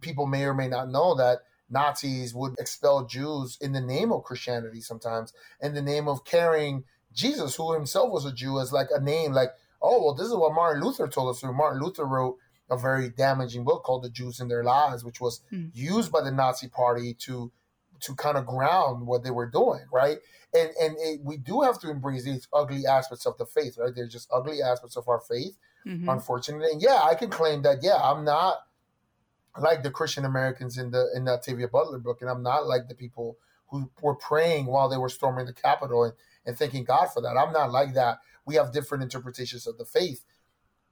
people may or may not know that Nazis would expel Jews in the name of Christianity sometimes, in the name of carrying Jesus, who himself was a Jew, as like a name, like oh, well, this is what Martin Luther told us. Martin Luther wrote a very damaging book called The Jews and Their Lies, which was mm. used by the Nazi Party to to kind of ground what they were doing, right? And and it, we do have to embrace these ugly aspects of the faith, right? They're just ugly aspects of our faith, mm-hmm. unfortunately. And yeah, I can claim that. Yeah, I'm not like the Christian Americans in the in the Octavia Butler book, and I'm not like the people who were praying while they were storming the Capitol and, and thanking God for that. I'm not like that we have different interpretations of the faith,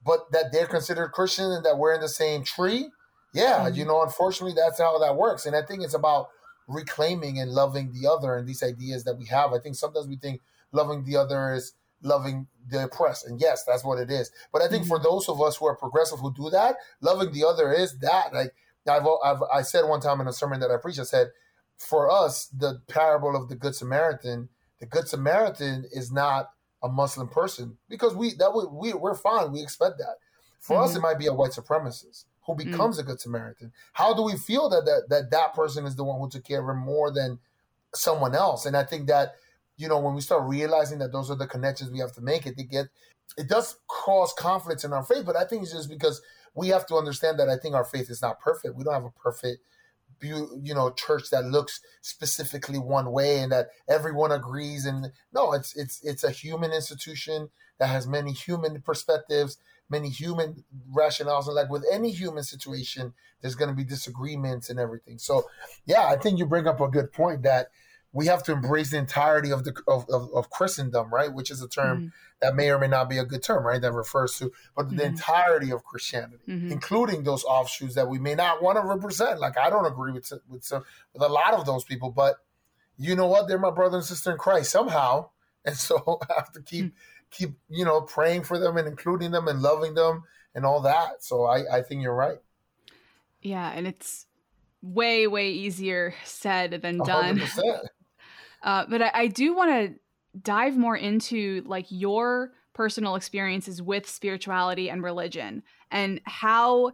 but that they're considered Christian and that we're in the same tree. Yeah, mm-hmm. you know, unfortunately, that's how that works. And I think it's about reclaiming and loving the other and these ideas that we have. I think sometimes we think loving the other is loving the oppressed. And yes, that's what it is. But I think mm-hmm. for those of us who are progressive who do that, loving the other is that. Like I've, I've I said one time in a sermon that I preached, I said, for us, the parable of the Good Samaritan, the Good Samaritan is not a Muslim person because we that we, we we're fine. We expect that. For mm-hmm. us, it might be a white supremacist who mm. becomes mm-hmm. a good Samaritan. How do we feel that, that that that person is the one who took care of him more than someone else? And I think that you know when we start realizing that those are the connections we have to make, it to get it does cause conflicts in our faith. But I think it's just because we have to understand that I think our faith is not perfect. We don't have a perfect you know church that looks specifically one way and that everyone agrees and no it's it's it's a human institution that has many human perspectives many human rationales and like with any human situation there's going to be disagreements and everything. So yeah i think you bring up a good point that we have to embrace the entirety of the of, of, of Christendom, right? Which is a term mm-hmm. that may or may not be a good term, right? That refers to but mm-hmm. the entirety of Christianity, mm-hmm. including those offshoots that we may not want to represent. Like I don't agree with with some with a lot of those people, but you know what? They're my brother and sister in Christ somehow, and so I have to keep mm. keep you know praying for them and including them and loving them and all that. So I I think you're right. Yeah, and it's way way easier said than done. 100%. Uh, but I, I do want to dive more into like your personal experiences with spirituality and religion and how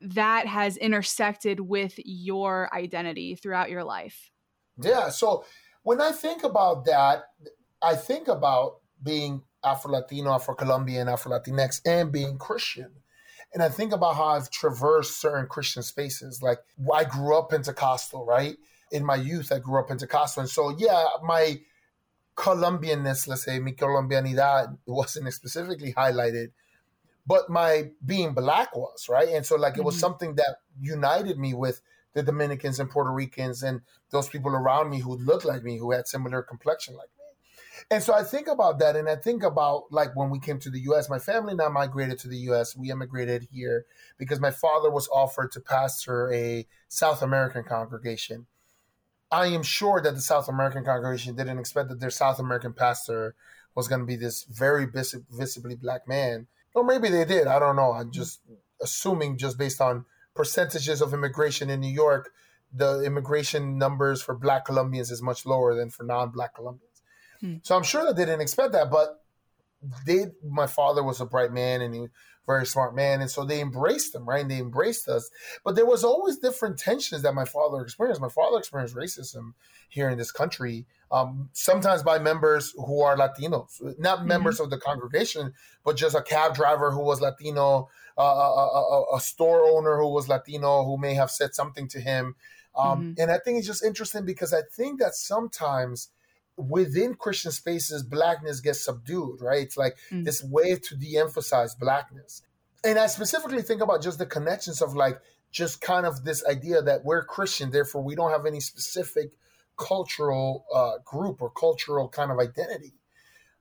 that has intersected with your identity throughout your life. Yeah. So when I think about that, I think about being Afro Latino, Afro Colombian, Afro Latinx, and being Christian. And I think about how I've traversed certain Christian spaces. Like I grew up Pentecostal, right? In my youth, I grew up in Pentecostal. And so, yeah, my Colombianness, let's say, mi Colombianidad wasn't specifically highlighted, but my being black was, right? And so, like, it was mm-hmm. something that united me with the Dominicans and Puerto Ricans and those people around me who looked like me, who had similar complexion like me. And so I think about that, and I think about like when we came to the U.S. My family now migrated to the U.S. We immigrated here because my father was offered to pastor a South American congregation, I am sure that the South American congregation didn't expect that their South American pastor was going to be this very vis- visibly black man. Or maybe they did. I don't know. I'm just assuming, just based on percentages of immigration in New York, the immigration numbers for black Colombians is much lower than for non black Colombians. Hmm. So I'm sure that they didn't expect that. But they my father was a bright man and he very smart man. And so they embraced him, right? And they embraced us. But there was always different tensions that my father experienced. My father experienced racism here in this country, um, sometimes by members who are Latinos, not mm-hmm. members of the congregation, but just a cab driver who was Latino, uh, a, a, a, store owner who was Latino, who may have said something to him. Um, mm-hmm. And I think it's just interesting because I think that sometimes – within Christian spaces, blackness gets subdued, right? It's like mm. this way to de emphasize blackness. And I specifically think about just the connections of like, just kind of this idea that we're Christian, therefore we don't have any specific cultural uh, group or cultural kind of identity.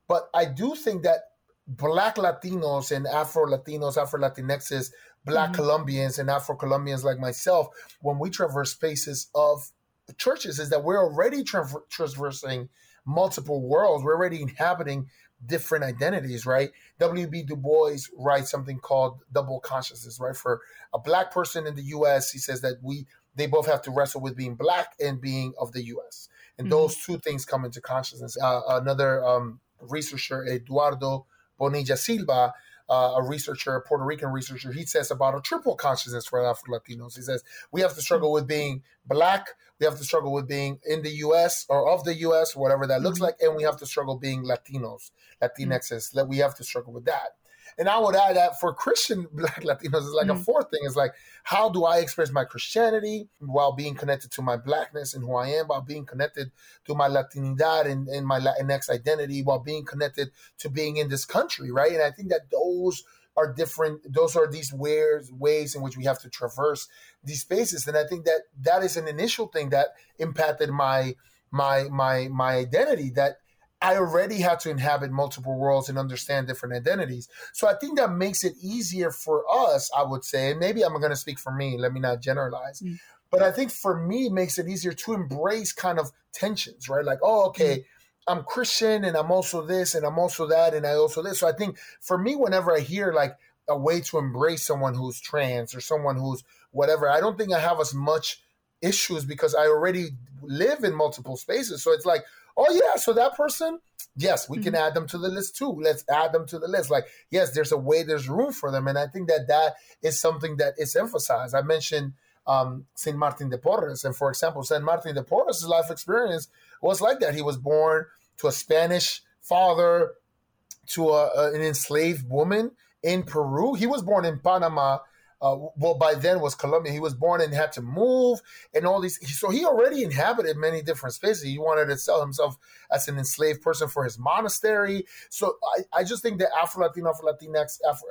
But I do think that Black Latinos and Afro Latinos, Afro Latinxes, Black mm-hmm. Colombians and Afro Colombians like myself, when we traverse spaces of churches is that we're already tra- traversing multiple worlds. We're already inhabiting different identities, right? W.B. Du Bois writes something called double consciousness, right? For a black person in the U.S., he says that we they both have to wrestle with being black and being of the U.S. And mm-hmm. those two things come into consciousness. Uh, another um, researcher, Eduardo Bonilla Silva, uh, a researcher, a Puerto Rican researcher, he says about a triple consciousness for Afro Latinos. He says we have to struggle with being black, we have to struggle with being in the U.S. or of the U.S. whatever that looks mm-hmm. like, and we have to struggle being Latinos, Latinxes. That we have to struggle with that. And I would add that for Christian Black Latinos, it's like mm-hmm. a fourth thing. It's like, how do I express my Christianity while being connected to my Blackness and who I am, while being connected to my Latinidad and, and my Latinx identity, while being connected to being in this country, right? And I think that those are different. Those are these ways ways in which we have to traverse these spaces, and I think that that is an initial thing that impacted my my my my identity. That I already had to inhabit multiple worlds and understand different identities. So I think that makes it easier for us, I would say, and maybe I'm going to speak for me, let me not generalize. Mm. But I think for me, it makes it easier to embrace kind of tensions, right? Like, oh, okay, mm. I'm Christian and I'm also this and I'm also that and I also this. So I think for me, whenever I hear like a way to embrace someone who's trans or someone who's whatever, I don't think I have as much issues because I already live in multiple spaces. So it's like, oh yeah, so that person, yes, we mm-hmm. can add them to the list too. Let's add them to the list. Like, yes, there's a way, there's room for them, and I think that that is something that is emphasized. I mentioned um, Saint Martin de Porres, and for example, Saint Martin de Porres' life experience was like that. He was born to a Spanish father, to a, an enslaved woman in Peru. He was born in Panama uh, well, by then was Colombia. He was born and had to move and all these. So he already inhabited many different spaces. He wanted to sell himself as an enslaved person for his monastery. So I, I just think the Afro Latino, Afro Latinx Afro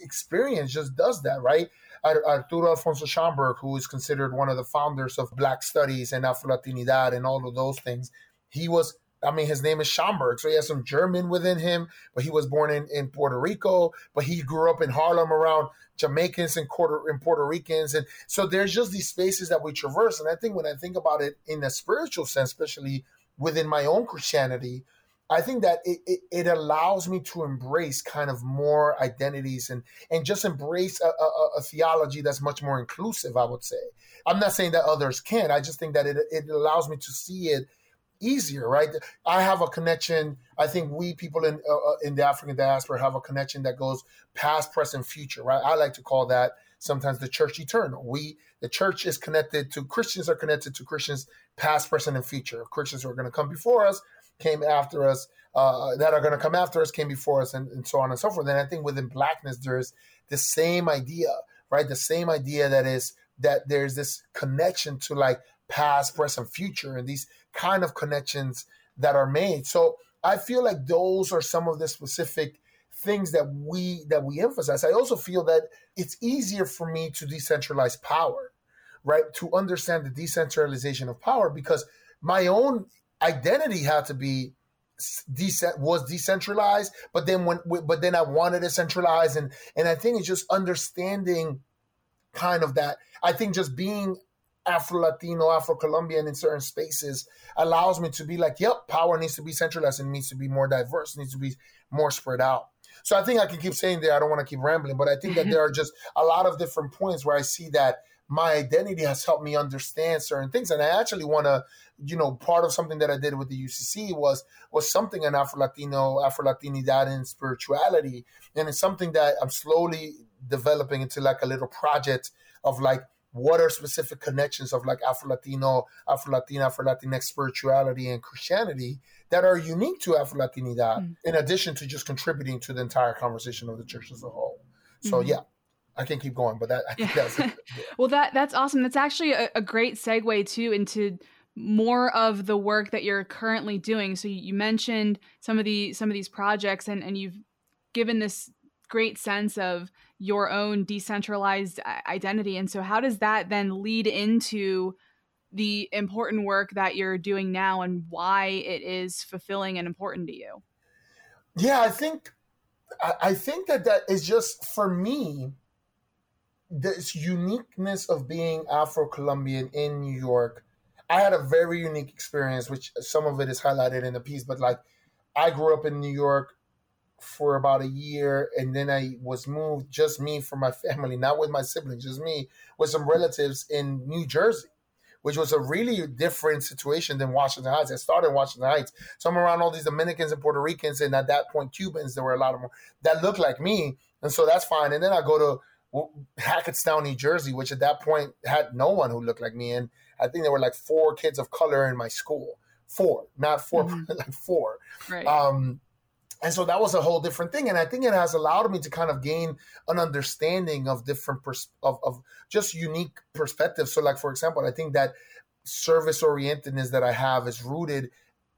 experience just does that, right? Arturo Alfonso Schomburg, who is considered one of the founders of Black Studies and Afro Latinidad and all of those things, he was I mean, his name is Schomburg, so he has some German within him, but he was born in, in Puerto Rico, but he grew up in Harlem around Jamaicans and Puerto, and Puerto Ricans. And so there's just these spaces that we traverse. And I think when I think about it in a spiritual sense, especially within my own Christianity, I think that it, it, it, allows me to embrace kind of more identities and and just embrace a, a, a, theology that's much more inclusive. I would say I'm not saying that others can't. I just think that it it allows me to see it easier, right? I have a connection. I think we people in uh, uh, in the African diaspora have a connection that goes past, present, future, right? I like to call that sometimes the church eternal. We the church is connected to Christians are connected to Christians past, present, and future. Christians who are going to come before us came after us, uh, that are going to come after us came before us, and, and so on and so forth. And I think within blackness, there's the same idea, right? The same idea that is that there's this connection to like past, present, future, and these kind of connections that are made. So I feel like those are some of the specific things that we that we emphasize. I also feel that it's easier for me to decentralize power, right? To understand the decentralization of power because my own identity had to be decent was decentralized but then when but then i wanted to centralize and and i think it's just understanding kind of that i think just being Afro Latino, Afro Colombian in certain spaces allows me to be like, yep, power needs to be centralized and needs to be more diverse, needs to be more spread out. So I think I can keep saying that. I don't want to keep rambling, but I think that there are just a lot of different points where I see that my identity has helped me understand certain things. And I actually want to, you know, part of something that I did with the UCC was was something in Afro Latino, Afro Latinidad, and spirituality, and it's something that I'm slowly developing into like a little project of like what are specific connections of like Afro Latino, Afro Latina, Afro Latinx spirituality and Christianity that are unique to Afro Latinidad, mm. in addition to just contributing to the entire conversation of the church as a whole. So mm-hmm. yeah, I can keep going, but that I think that's yeah. well, that that's awesome. That's actually a, a, great segue too into more of the work that you're currently doing. So you mentioned some of the some of these projects, and and you've given this great sense of your own decentralized uh, identity. And so, how does that then lead into the important work that you're doing now, and why it is fulfilling and important to you? Yeah, I think I think that that is just for me this uniqueness of being Afro Colombian in New York. I had a very unique experience, which some of it is highlighted in the piece, but like I grew up in New York for about a year and then I was moved just me for my family, not with my siblings, just me with some relatives in New Jersey, which was a really different situation than Washington Heights. I started in Washington Heights. So I'm around all these Dominicans and Puerto Ricans and at that point Cubans, there were a lot of them that looked like me. And so that's fine. And then I go to Hackettstown, New Jersey, which at that point had no one who looked like me. And I think there were like four kids of color in my school. Four, not 4 mm-hmm. like four. Right. Um, and so that was a whole different thing. And I think it has allowed me to kind of gain an understanding of different pers- of, of just unique perspectives. So, like for example, I think that service orientedness that I have is rooted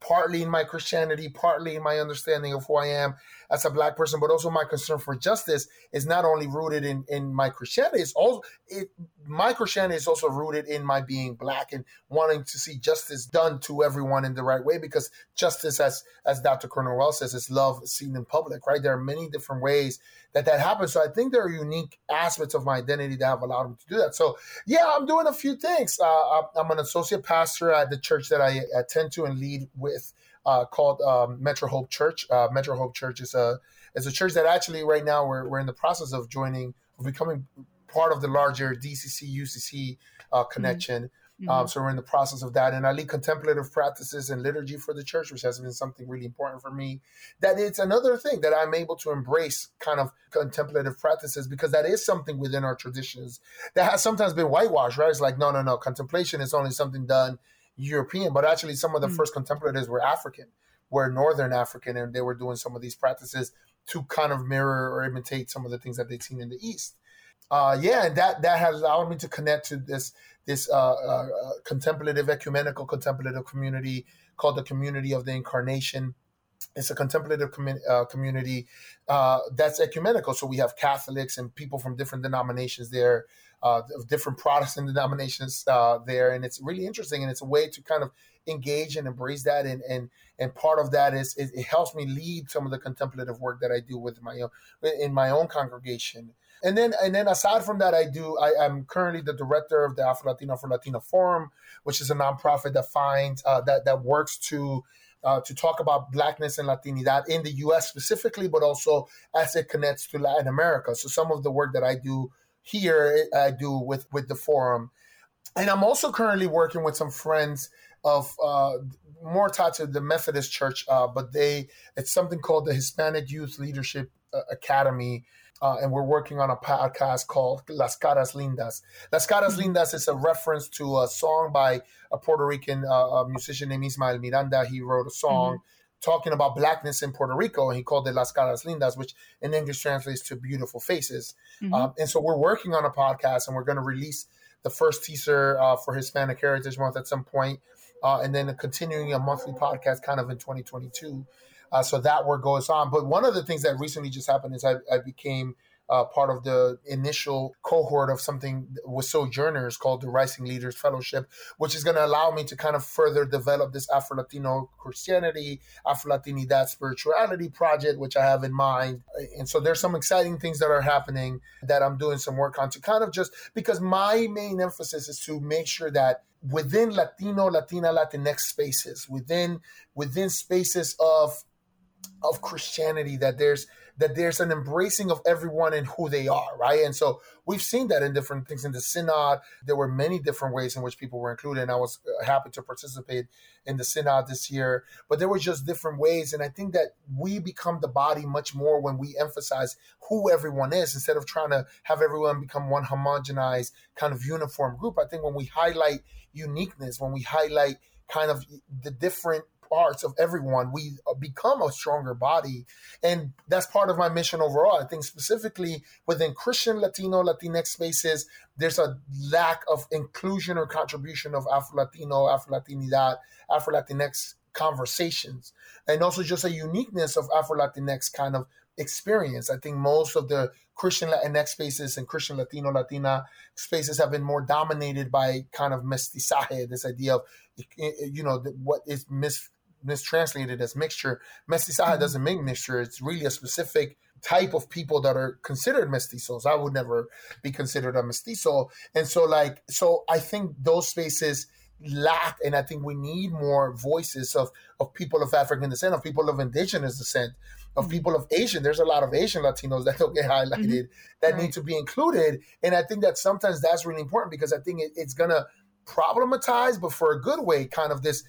partly in my Christianity, partly in my understanding of who I am as a black person, but also my concern for justice is not only rooted in, in my Christianity, it's also it, my Christianity is also rooted in my being black and wanting to see justice done to everyone in the right way because justice, as as Dr. Cornwell says, is love seen in public, right? There are many different ways that that happens. So I think there are unique aspects of my identity that have allowed me to do that. So yeah, I'm doing a few things. Uh, I'm an associate pastor at the church that I attend to and lead with uh, called um, Metro Hope Church. Uh, Metro Hope Church is a is a church that actually right now we're, we're in the process of joining, of becoming part of the larger DCC UCC uh, connection. Mm-hmm. Um, so we're in the process of that, and I lead contemplative practices and liturgy for the church, which has been something really important for me. That it's another thing that I'm able to embrace, kind of contemplative practices, because that is something within our traditions that has sometimes been whitewashed. Right? It's like no, no, no. Contemplation is only something done European, but actually some of the mm. first contemplatives were African, were Northern African, and they were doing some of these practices to kind of mirror or imitate some of the things that they'd seen in the East. Uh, yeah, and that that has allowed me to connect to this this uh, uh, contemplative, ecumenical contemplative community called the Community of the Incarnation. It's a contemplative com- uh, community uh, that's ecumenical. So we have Catholics and people from different denominations there uh, of different Protestant denominations uh, there, and it's really interesting. And it's a way to kind of engage and embrace that. And and and part of that is it, it helps me lead some of the contemplative work that I do with my own in my own congregation. And then and then aside from that, I do I am currently the director of the Afro Latino for Latino Forum, which is a nonprofit that finds uh, that that works to uh, to talk about blackness and Latinidad in the U.S. specifically, but also as it connects to Latin America. So some of the work that I do here I do with with the forum, and I'm also currently working with some friends of uh, more tied to the Methodist Church, uh, but they it's something called the Hispanic Youth Leadership uh, Academy. Uh, and we're working on a podcast called Las Caras Lindas. Las Caras mm-hmm. Lindas is a reference to a song by a Puerto Rican uh, musician named Ismael Miranda. He wrote a song mm-hmm talking about blackness in Puerto Rico, and he called it Las Caras Lindas, which in English translates to beautiful faces. Mm-hmm. Um, and so we're working on a podcast, and we're going to release the first teaser uh, for Hispanic Heritage Month at some point, uh, and then continuing a monthly podcast kind of in 2022. Uh, so that work goes on. But one of the things that recently just happened is I, I became uh, part of the initial cohort of something with sojourners called the Rising Leaders Fellowship, which is going to allow me to kind of further develop this Afro Latino Christianity, Afro Latinidad spirituality project, which I have in mind. And so there's some exciting things that are happening that I'm doing some work on to kind of just because my main emphasis is to make sure that within Latino, Latina, Latinx spaces, within within spaces of of Christianity that there's that there's an embracing of everyone and who they are, right? And so we've seen that in different things in the synod. There were many different ways in which people were included, and I was uh, happy to participate in the synod this year. But there were just different ways, and I think that we become the body much more when we emphasize who everyone is instead of trying to have everyone become one homogenized kind of uniform group. I think when we highlight uniqueness, when we highlight kind of the different parts of everyone, we uh, become a stronger body. And that's part of my mission overall. I think specifically within Christian, Latino, Latinx spaces, there's a lack of inclusion or contribution of Afro Latino, Afro Latinidad, Afro Latinx conversations, and also just a uniqueness of Afro Latinx kind of experience. I think most of the Christian Latinx spaces and Christian Latino Latina spaces have been more dominated by kind of mestizaje, this idea of you know what is mis mistranslated as mixture. Mestizaje mm-hmm. doesn't mean mixture. It's really a specific type of people that are considered mestizos. I would never be considered a mestizo. And so like so I think those spaces lack and I think we need more voices of of people of African descent, of people of indigenous descent, of mm-hmm. people of Asian. There's a lot of Asian Latinos that don't get highlighted mm-hmm. that right. need to be included. And I think that sometimes that's really important because I think it, it's gonna problematize, but for a good way, kind of this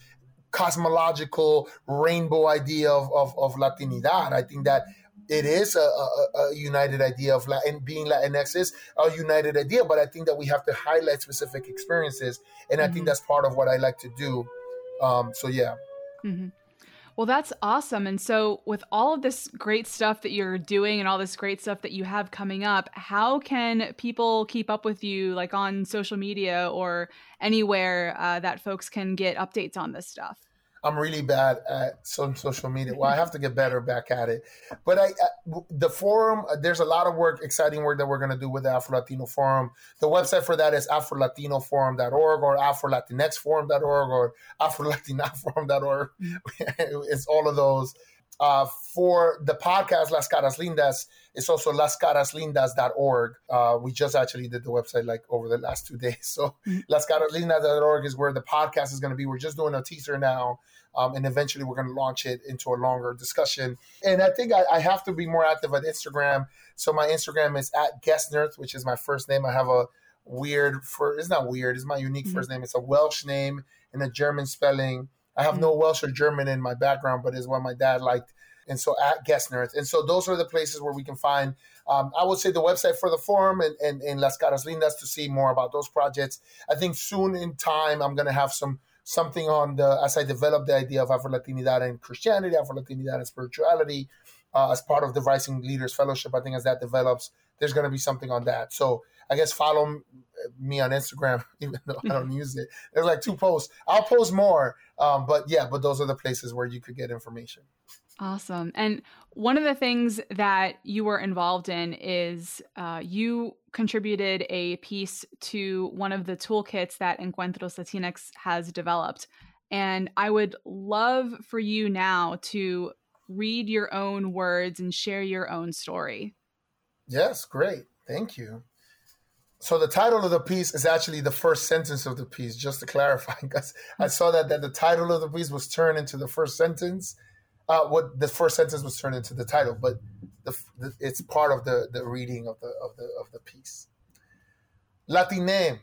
cosmological rainbow idea of, of, of Latinidad. I think that it is a, a, a, united idea of Latin being Latinx is a united idea, but I think that we have to highlight specific experiences, and mm-hmm. I think mm-hmm. that's part of what I like to do. Um, so yeah. Mm-hmm. Well, that's awesome. And so, with all of this great stuff that you're doing and all this great stuff that you have coming up, how can people keep up with you, like on social media or anywhere uh, that folks can get updates on this stuff? I'm really bad at some social media. Well, I have to get better back at it. But I, the forum, uh, there's a lot of work, exciting work that we're going to do with the Afro Latino Forum. The website for that is afrolatinoforum.org or afrolatinxforum.org or afrolatinaforum.org. it's all of those. Uh, for the podcast Las Caras Lindas, it's also lascaraslindas.org. Uh, we just actually did the website like over the last two days. So mm-hmm. lascaraslindas.org is where the podcast is going to be. We're just doing a teaser now. Um, and eventually we're going to launch it into a longer discussion. And I think I, I, have to be more active on Instagram. So my Instagram is at Guestnerth, which is my first name. I have a weird for it's not weird, it's my unique mm-hmm. first name. It's a Welsh name and a German spelling. I have mm-hmm. no Welsh or German in my background, but it's what my dad liked and so at Guestnerth. And so those are the places where we can find, um, I would say, the website for the forum and, and, and Las Caras Lindas to see more about those projects. I think soon in time, I'm going to have some something on the, as I develop the idea of Afro Latinidad and Christianity, Afro Latinidad and spirituality, uh, as part of the Rising Leaders Fellowship. I think as that develops, there's going to be something on that. So I guess follow me on Instagram, even though I don't use it. There's like two posts. I'll post more, um, but yeah, but those are the places where you could get information. Awesome. And one of the things that you were involved in is uh, you contributed a piece to one of the toolkits that Encuentros Latinx has developed. And I would love for you now to read your own words and share your own story. Yes, great. Thank you. So the title of the piece is actually the first sentence of the piece, just to clarify, because I saw that, that the title of the piece was turned into the first sentence uh, what the first sentence was turned into the title, but the, the, it's part of the, the reading of the of the of the piece. Latine.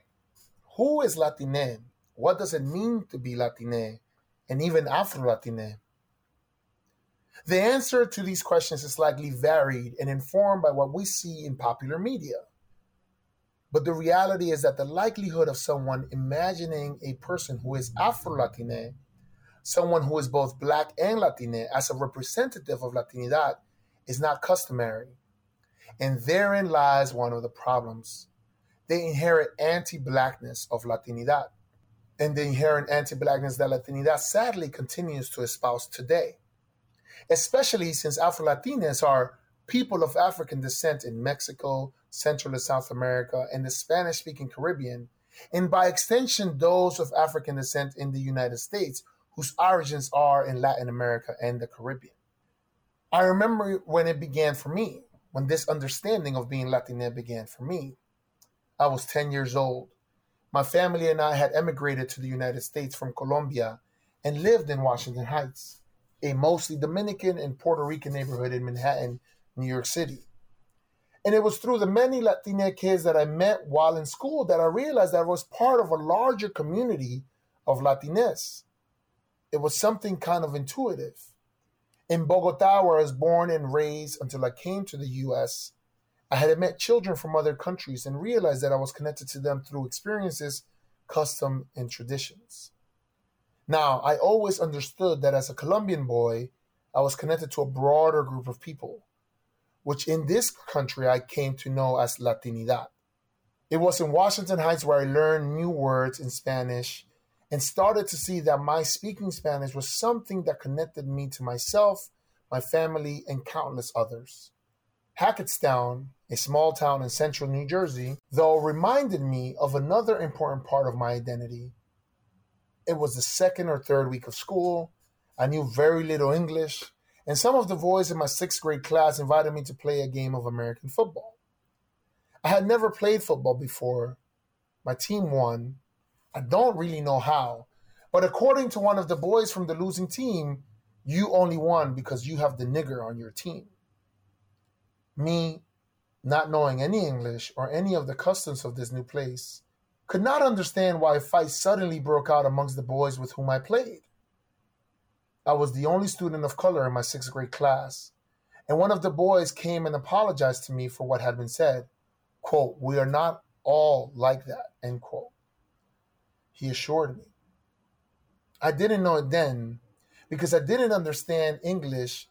Who is Latine? What does it mean to be Latine? And even Afro Latine? The answer to these questions is likely varied and informed by what we see in popular media. But the reality is that the likelihood of someone imagining a person who is Afro Latine someone who is both black and Latina as a representative of Latinidad is not customary. And therein lies one of the problems. They inherit anti blackness of Latinidad, and the inherent anti blackness that Latinidad sadly continues to espouse today, especially since Afro Latinas are people of African descent in Mexico, Central and South America, and the Spanish speaking Caribbean, and by extension, those of African descent in the United States whose origins are in Latin America and the Caribbean. I remember when it began for me, when this understanding of being Latina began for me. I was 10 years old. My family and I had emigrated to the United States from Colombia and lived in Washington Heights. a mostly Dominican and Puerto Rican neighborhood in Manhattan, New York City. And it was through the many Latina kids that I met while in school that I realized that I was part of a larger community of Latinx. It was something kind of intuitive. In Bogota, where I was born and raised until I came to the US, I had met children from other countries and realized that I was connected to them through experiences, custom, and traditions. Now, I always understood that as a Colombian boy, I was connected to a broader group of people, which in this country I came to know as Latinidad. It was in Washington Heights where I learned new words in Spanish and started to see that my speaking Spanish was something that connected me to myself, my family, and countless others. Hackettstown, a small town in central New Jersey, though reminded me of another important part of my identity it was the second or third week of school. I knew very little English, and some of the boys in my sixth grade class invited me to play a game of American football. I had never played football before. My team won. I don't really know how, but according to one of the boys from the losing team, you only won because you have the nigger on your team. Me, not knowing any English or any of the customs of this new place, could not understand why a fight suddenly broke out amongst the boys with whom I played. I was the only student of color in my sixth grade class, and one of the boys came and apologized to me for what had been said. Quote, We are not all like that, end quote. He assured me. I didn't know it then because I didn't understand English,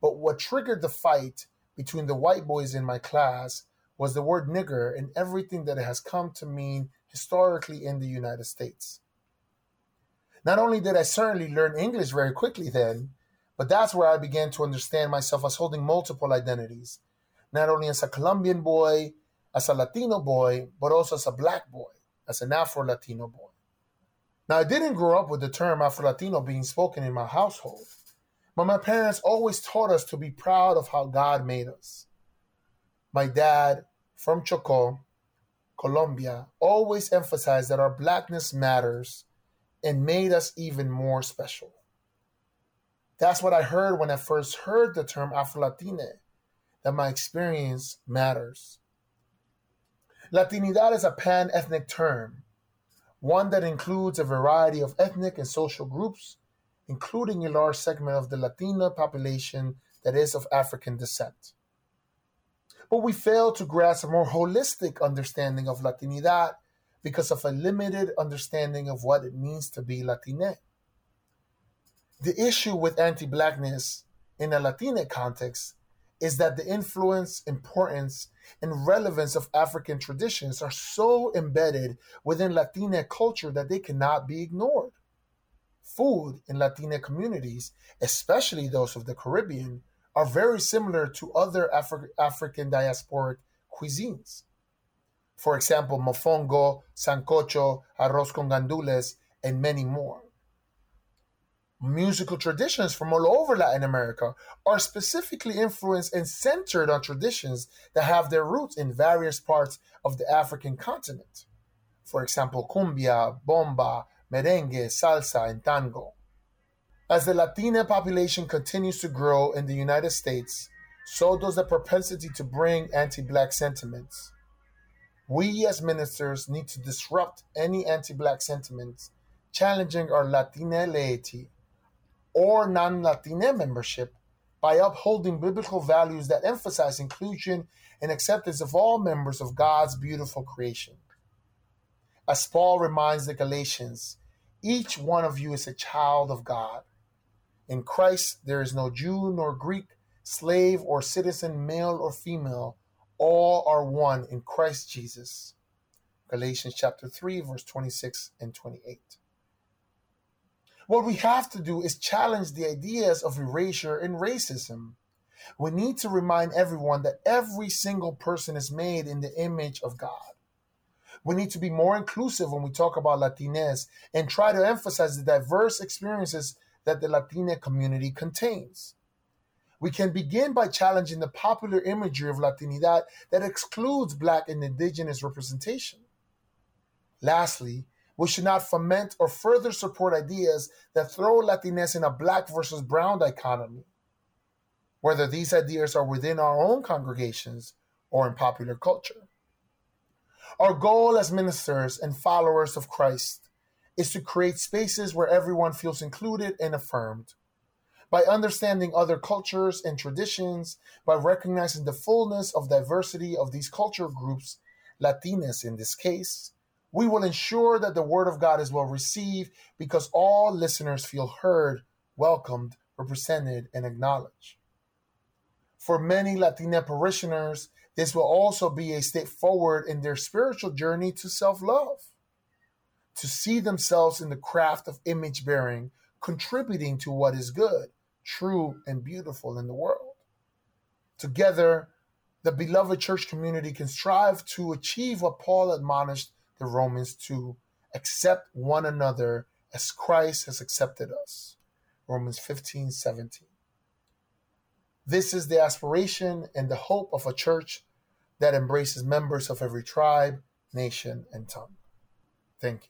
but what triggered the fight between the white boys in my class was the word nigger and everything that it has come to mean historically in the United States. Not only did I certainly learn English very quickly then, but that's where I began to understand myself as holding multiple identities, not only as a Colombian boy, as a Latino boy, but also as a black boy, as an Afro Latino boy. Now, I didn't grow up with the term Afro Latino being spoken in my household, but my parents always taught us to be proud of how God made us. My dad, from Chocó, Colombia, always emphasized that our blackness matters and made us even more special. That's what I heard when I first heard the term Afro Latine, that my experience matters. Latinidad is a pan ethnic term, one that includes a variety of ethnic and social groups, including a large segment of the Latina population that is of African descent but we fail to grasp a more holistic understanding of Latinidad because of a limited understanding of what it means to be Latine. The issue with anti Blackness in a Latina context is that the influence, importance, and relevance of African traditions are so embedded within Latina culture that they cannot be ignored. Food in Latina communities, especially those of the Caribbean, are very similar to other Afri- African diasporic cuisines. For example, mofongo, sancocho, arroz con gandules, and many more. Musical traditions from all over Latin America are specifically influenced and centered on traditions that have their roots in various parts of the African continent. For example, cumbia, bomba, merengue, salsa, and tango. As the Latina population continues to grow in the United States, so does the propensity to bring anti Black sentiments. We as ministers need to disrupt any anti Black sentiments challenging our Latina laity or non Latina membership by upholding biblical values that emphasize inclusion and acceptance of all members of God's beautiful creation. As Paul reminds the Galatians, each one of you is a child of God. In Christ, there is no Jew nor Greek, slave or citizen, male or female. All are one in Christ Jesus. Galatians chapter 3, verse 26 and 28. What we have to do is challenge the ideas of erasure and racism. We need to remind everyone that every single person is made in the image of God. We need to be more inclusive when we talk about Latinx and try to emphasize the diverse experiences that the Latina community contains. We can begin by challenging the popular imagery of Latinidad that excludes Black and Indigenous representation. Lastly, We should not foment or further support ideas that throw Latinx in a black versus brown dichotomy, whether these ideas are within our own congregations or in popular culture. Our goal as ministers and followers of Christ is to create spaces where everyone feels included and affirmed. By understanding other cultures and traditions, by recognizing the fullness of diversity of these culture groups, Latinas in this case, we will ensure that the Word of God is well received because all listeners feel heard, welcomed, represented, and acknowledged. For many Latina parishioners, this will also be a step forward in their spiritual journey to self love, to see themselves in the craft of image bearing, contributing to what is good, true, and beautiful in the world. Together, the beloved church community can strive to achieve what Paul admonished the Romans to accept one another as Christ has accepted us. Romans 15 17. This is the aspiration and the hope of a church that embraces members of every tribe, nation, and tongue. Thank you.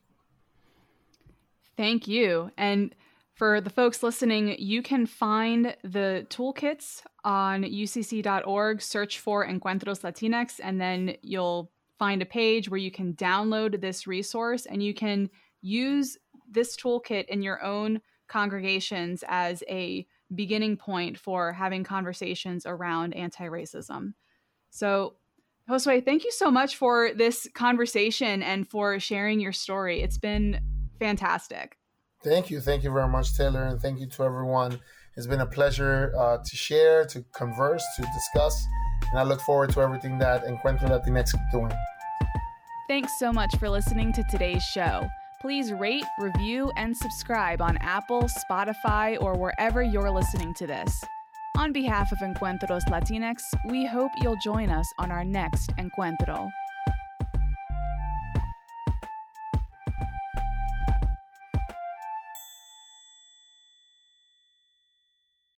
Thank you. And for the folks listening, you can find the toolkits on ucc.org, search for Encuentros Latinx, and then you'll find a page where you can download this resource and you can use this toolkit in your own congregations as a beginning point for having conversations around anti racism. So, Josue, thank you so much for this conversation and for sharing your story. It's been fantastic. Thank you. Thank you very much, Taylor. And thank you to everyone. It's been a pleasure uh, to share, to converse, to discuss. And I look forward to everything that Encuentro Latinx keep doing. Thanks so much for listening to today's show. Please rate, review, and subscribe on Apple, Spotify, or wherever you're listening to this. On behalf of Encuentros Latinx, we hope you'll join us on our next Encuentro.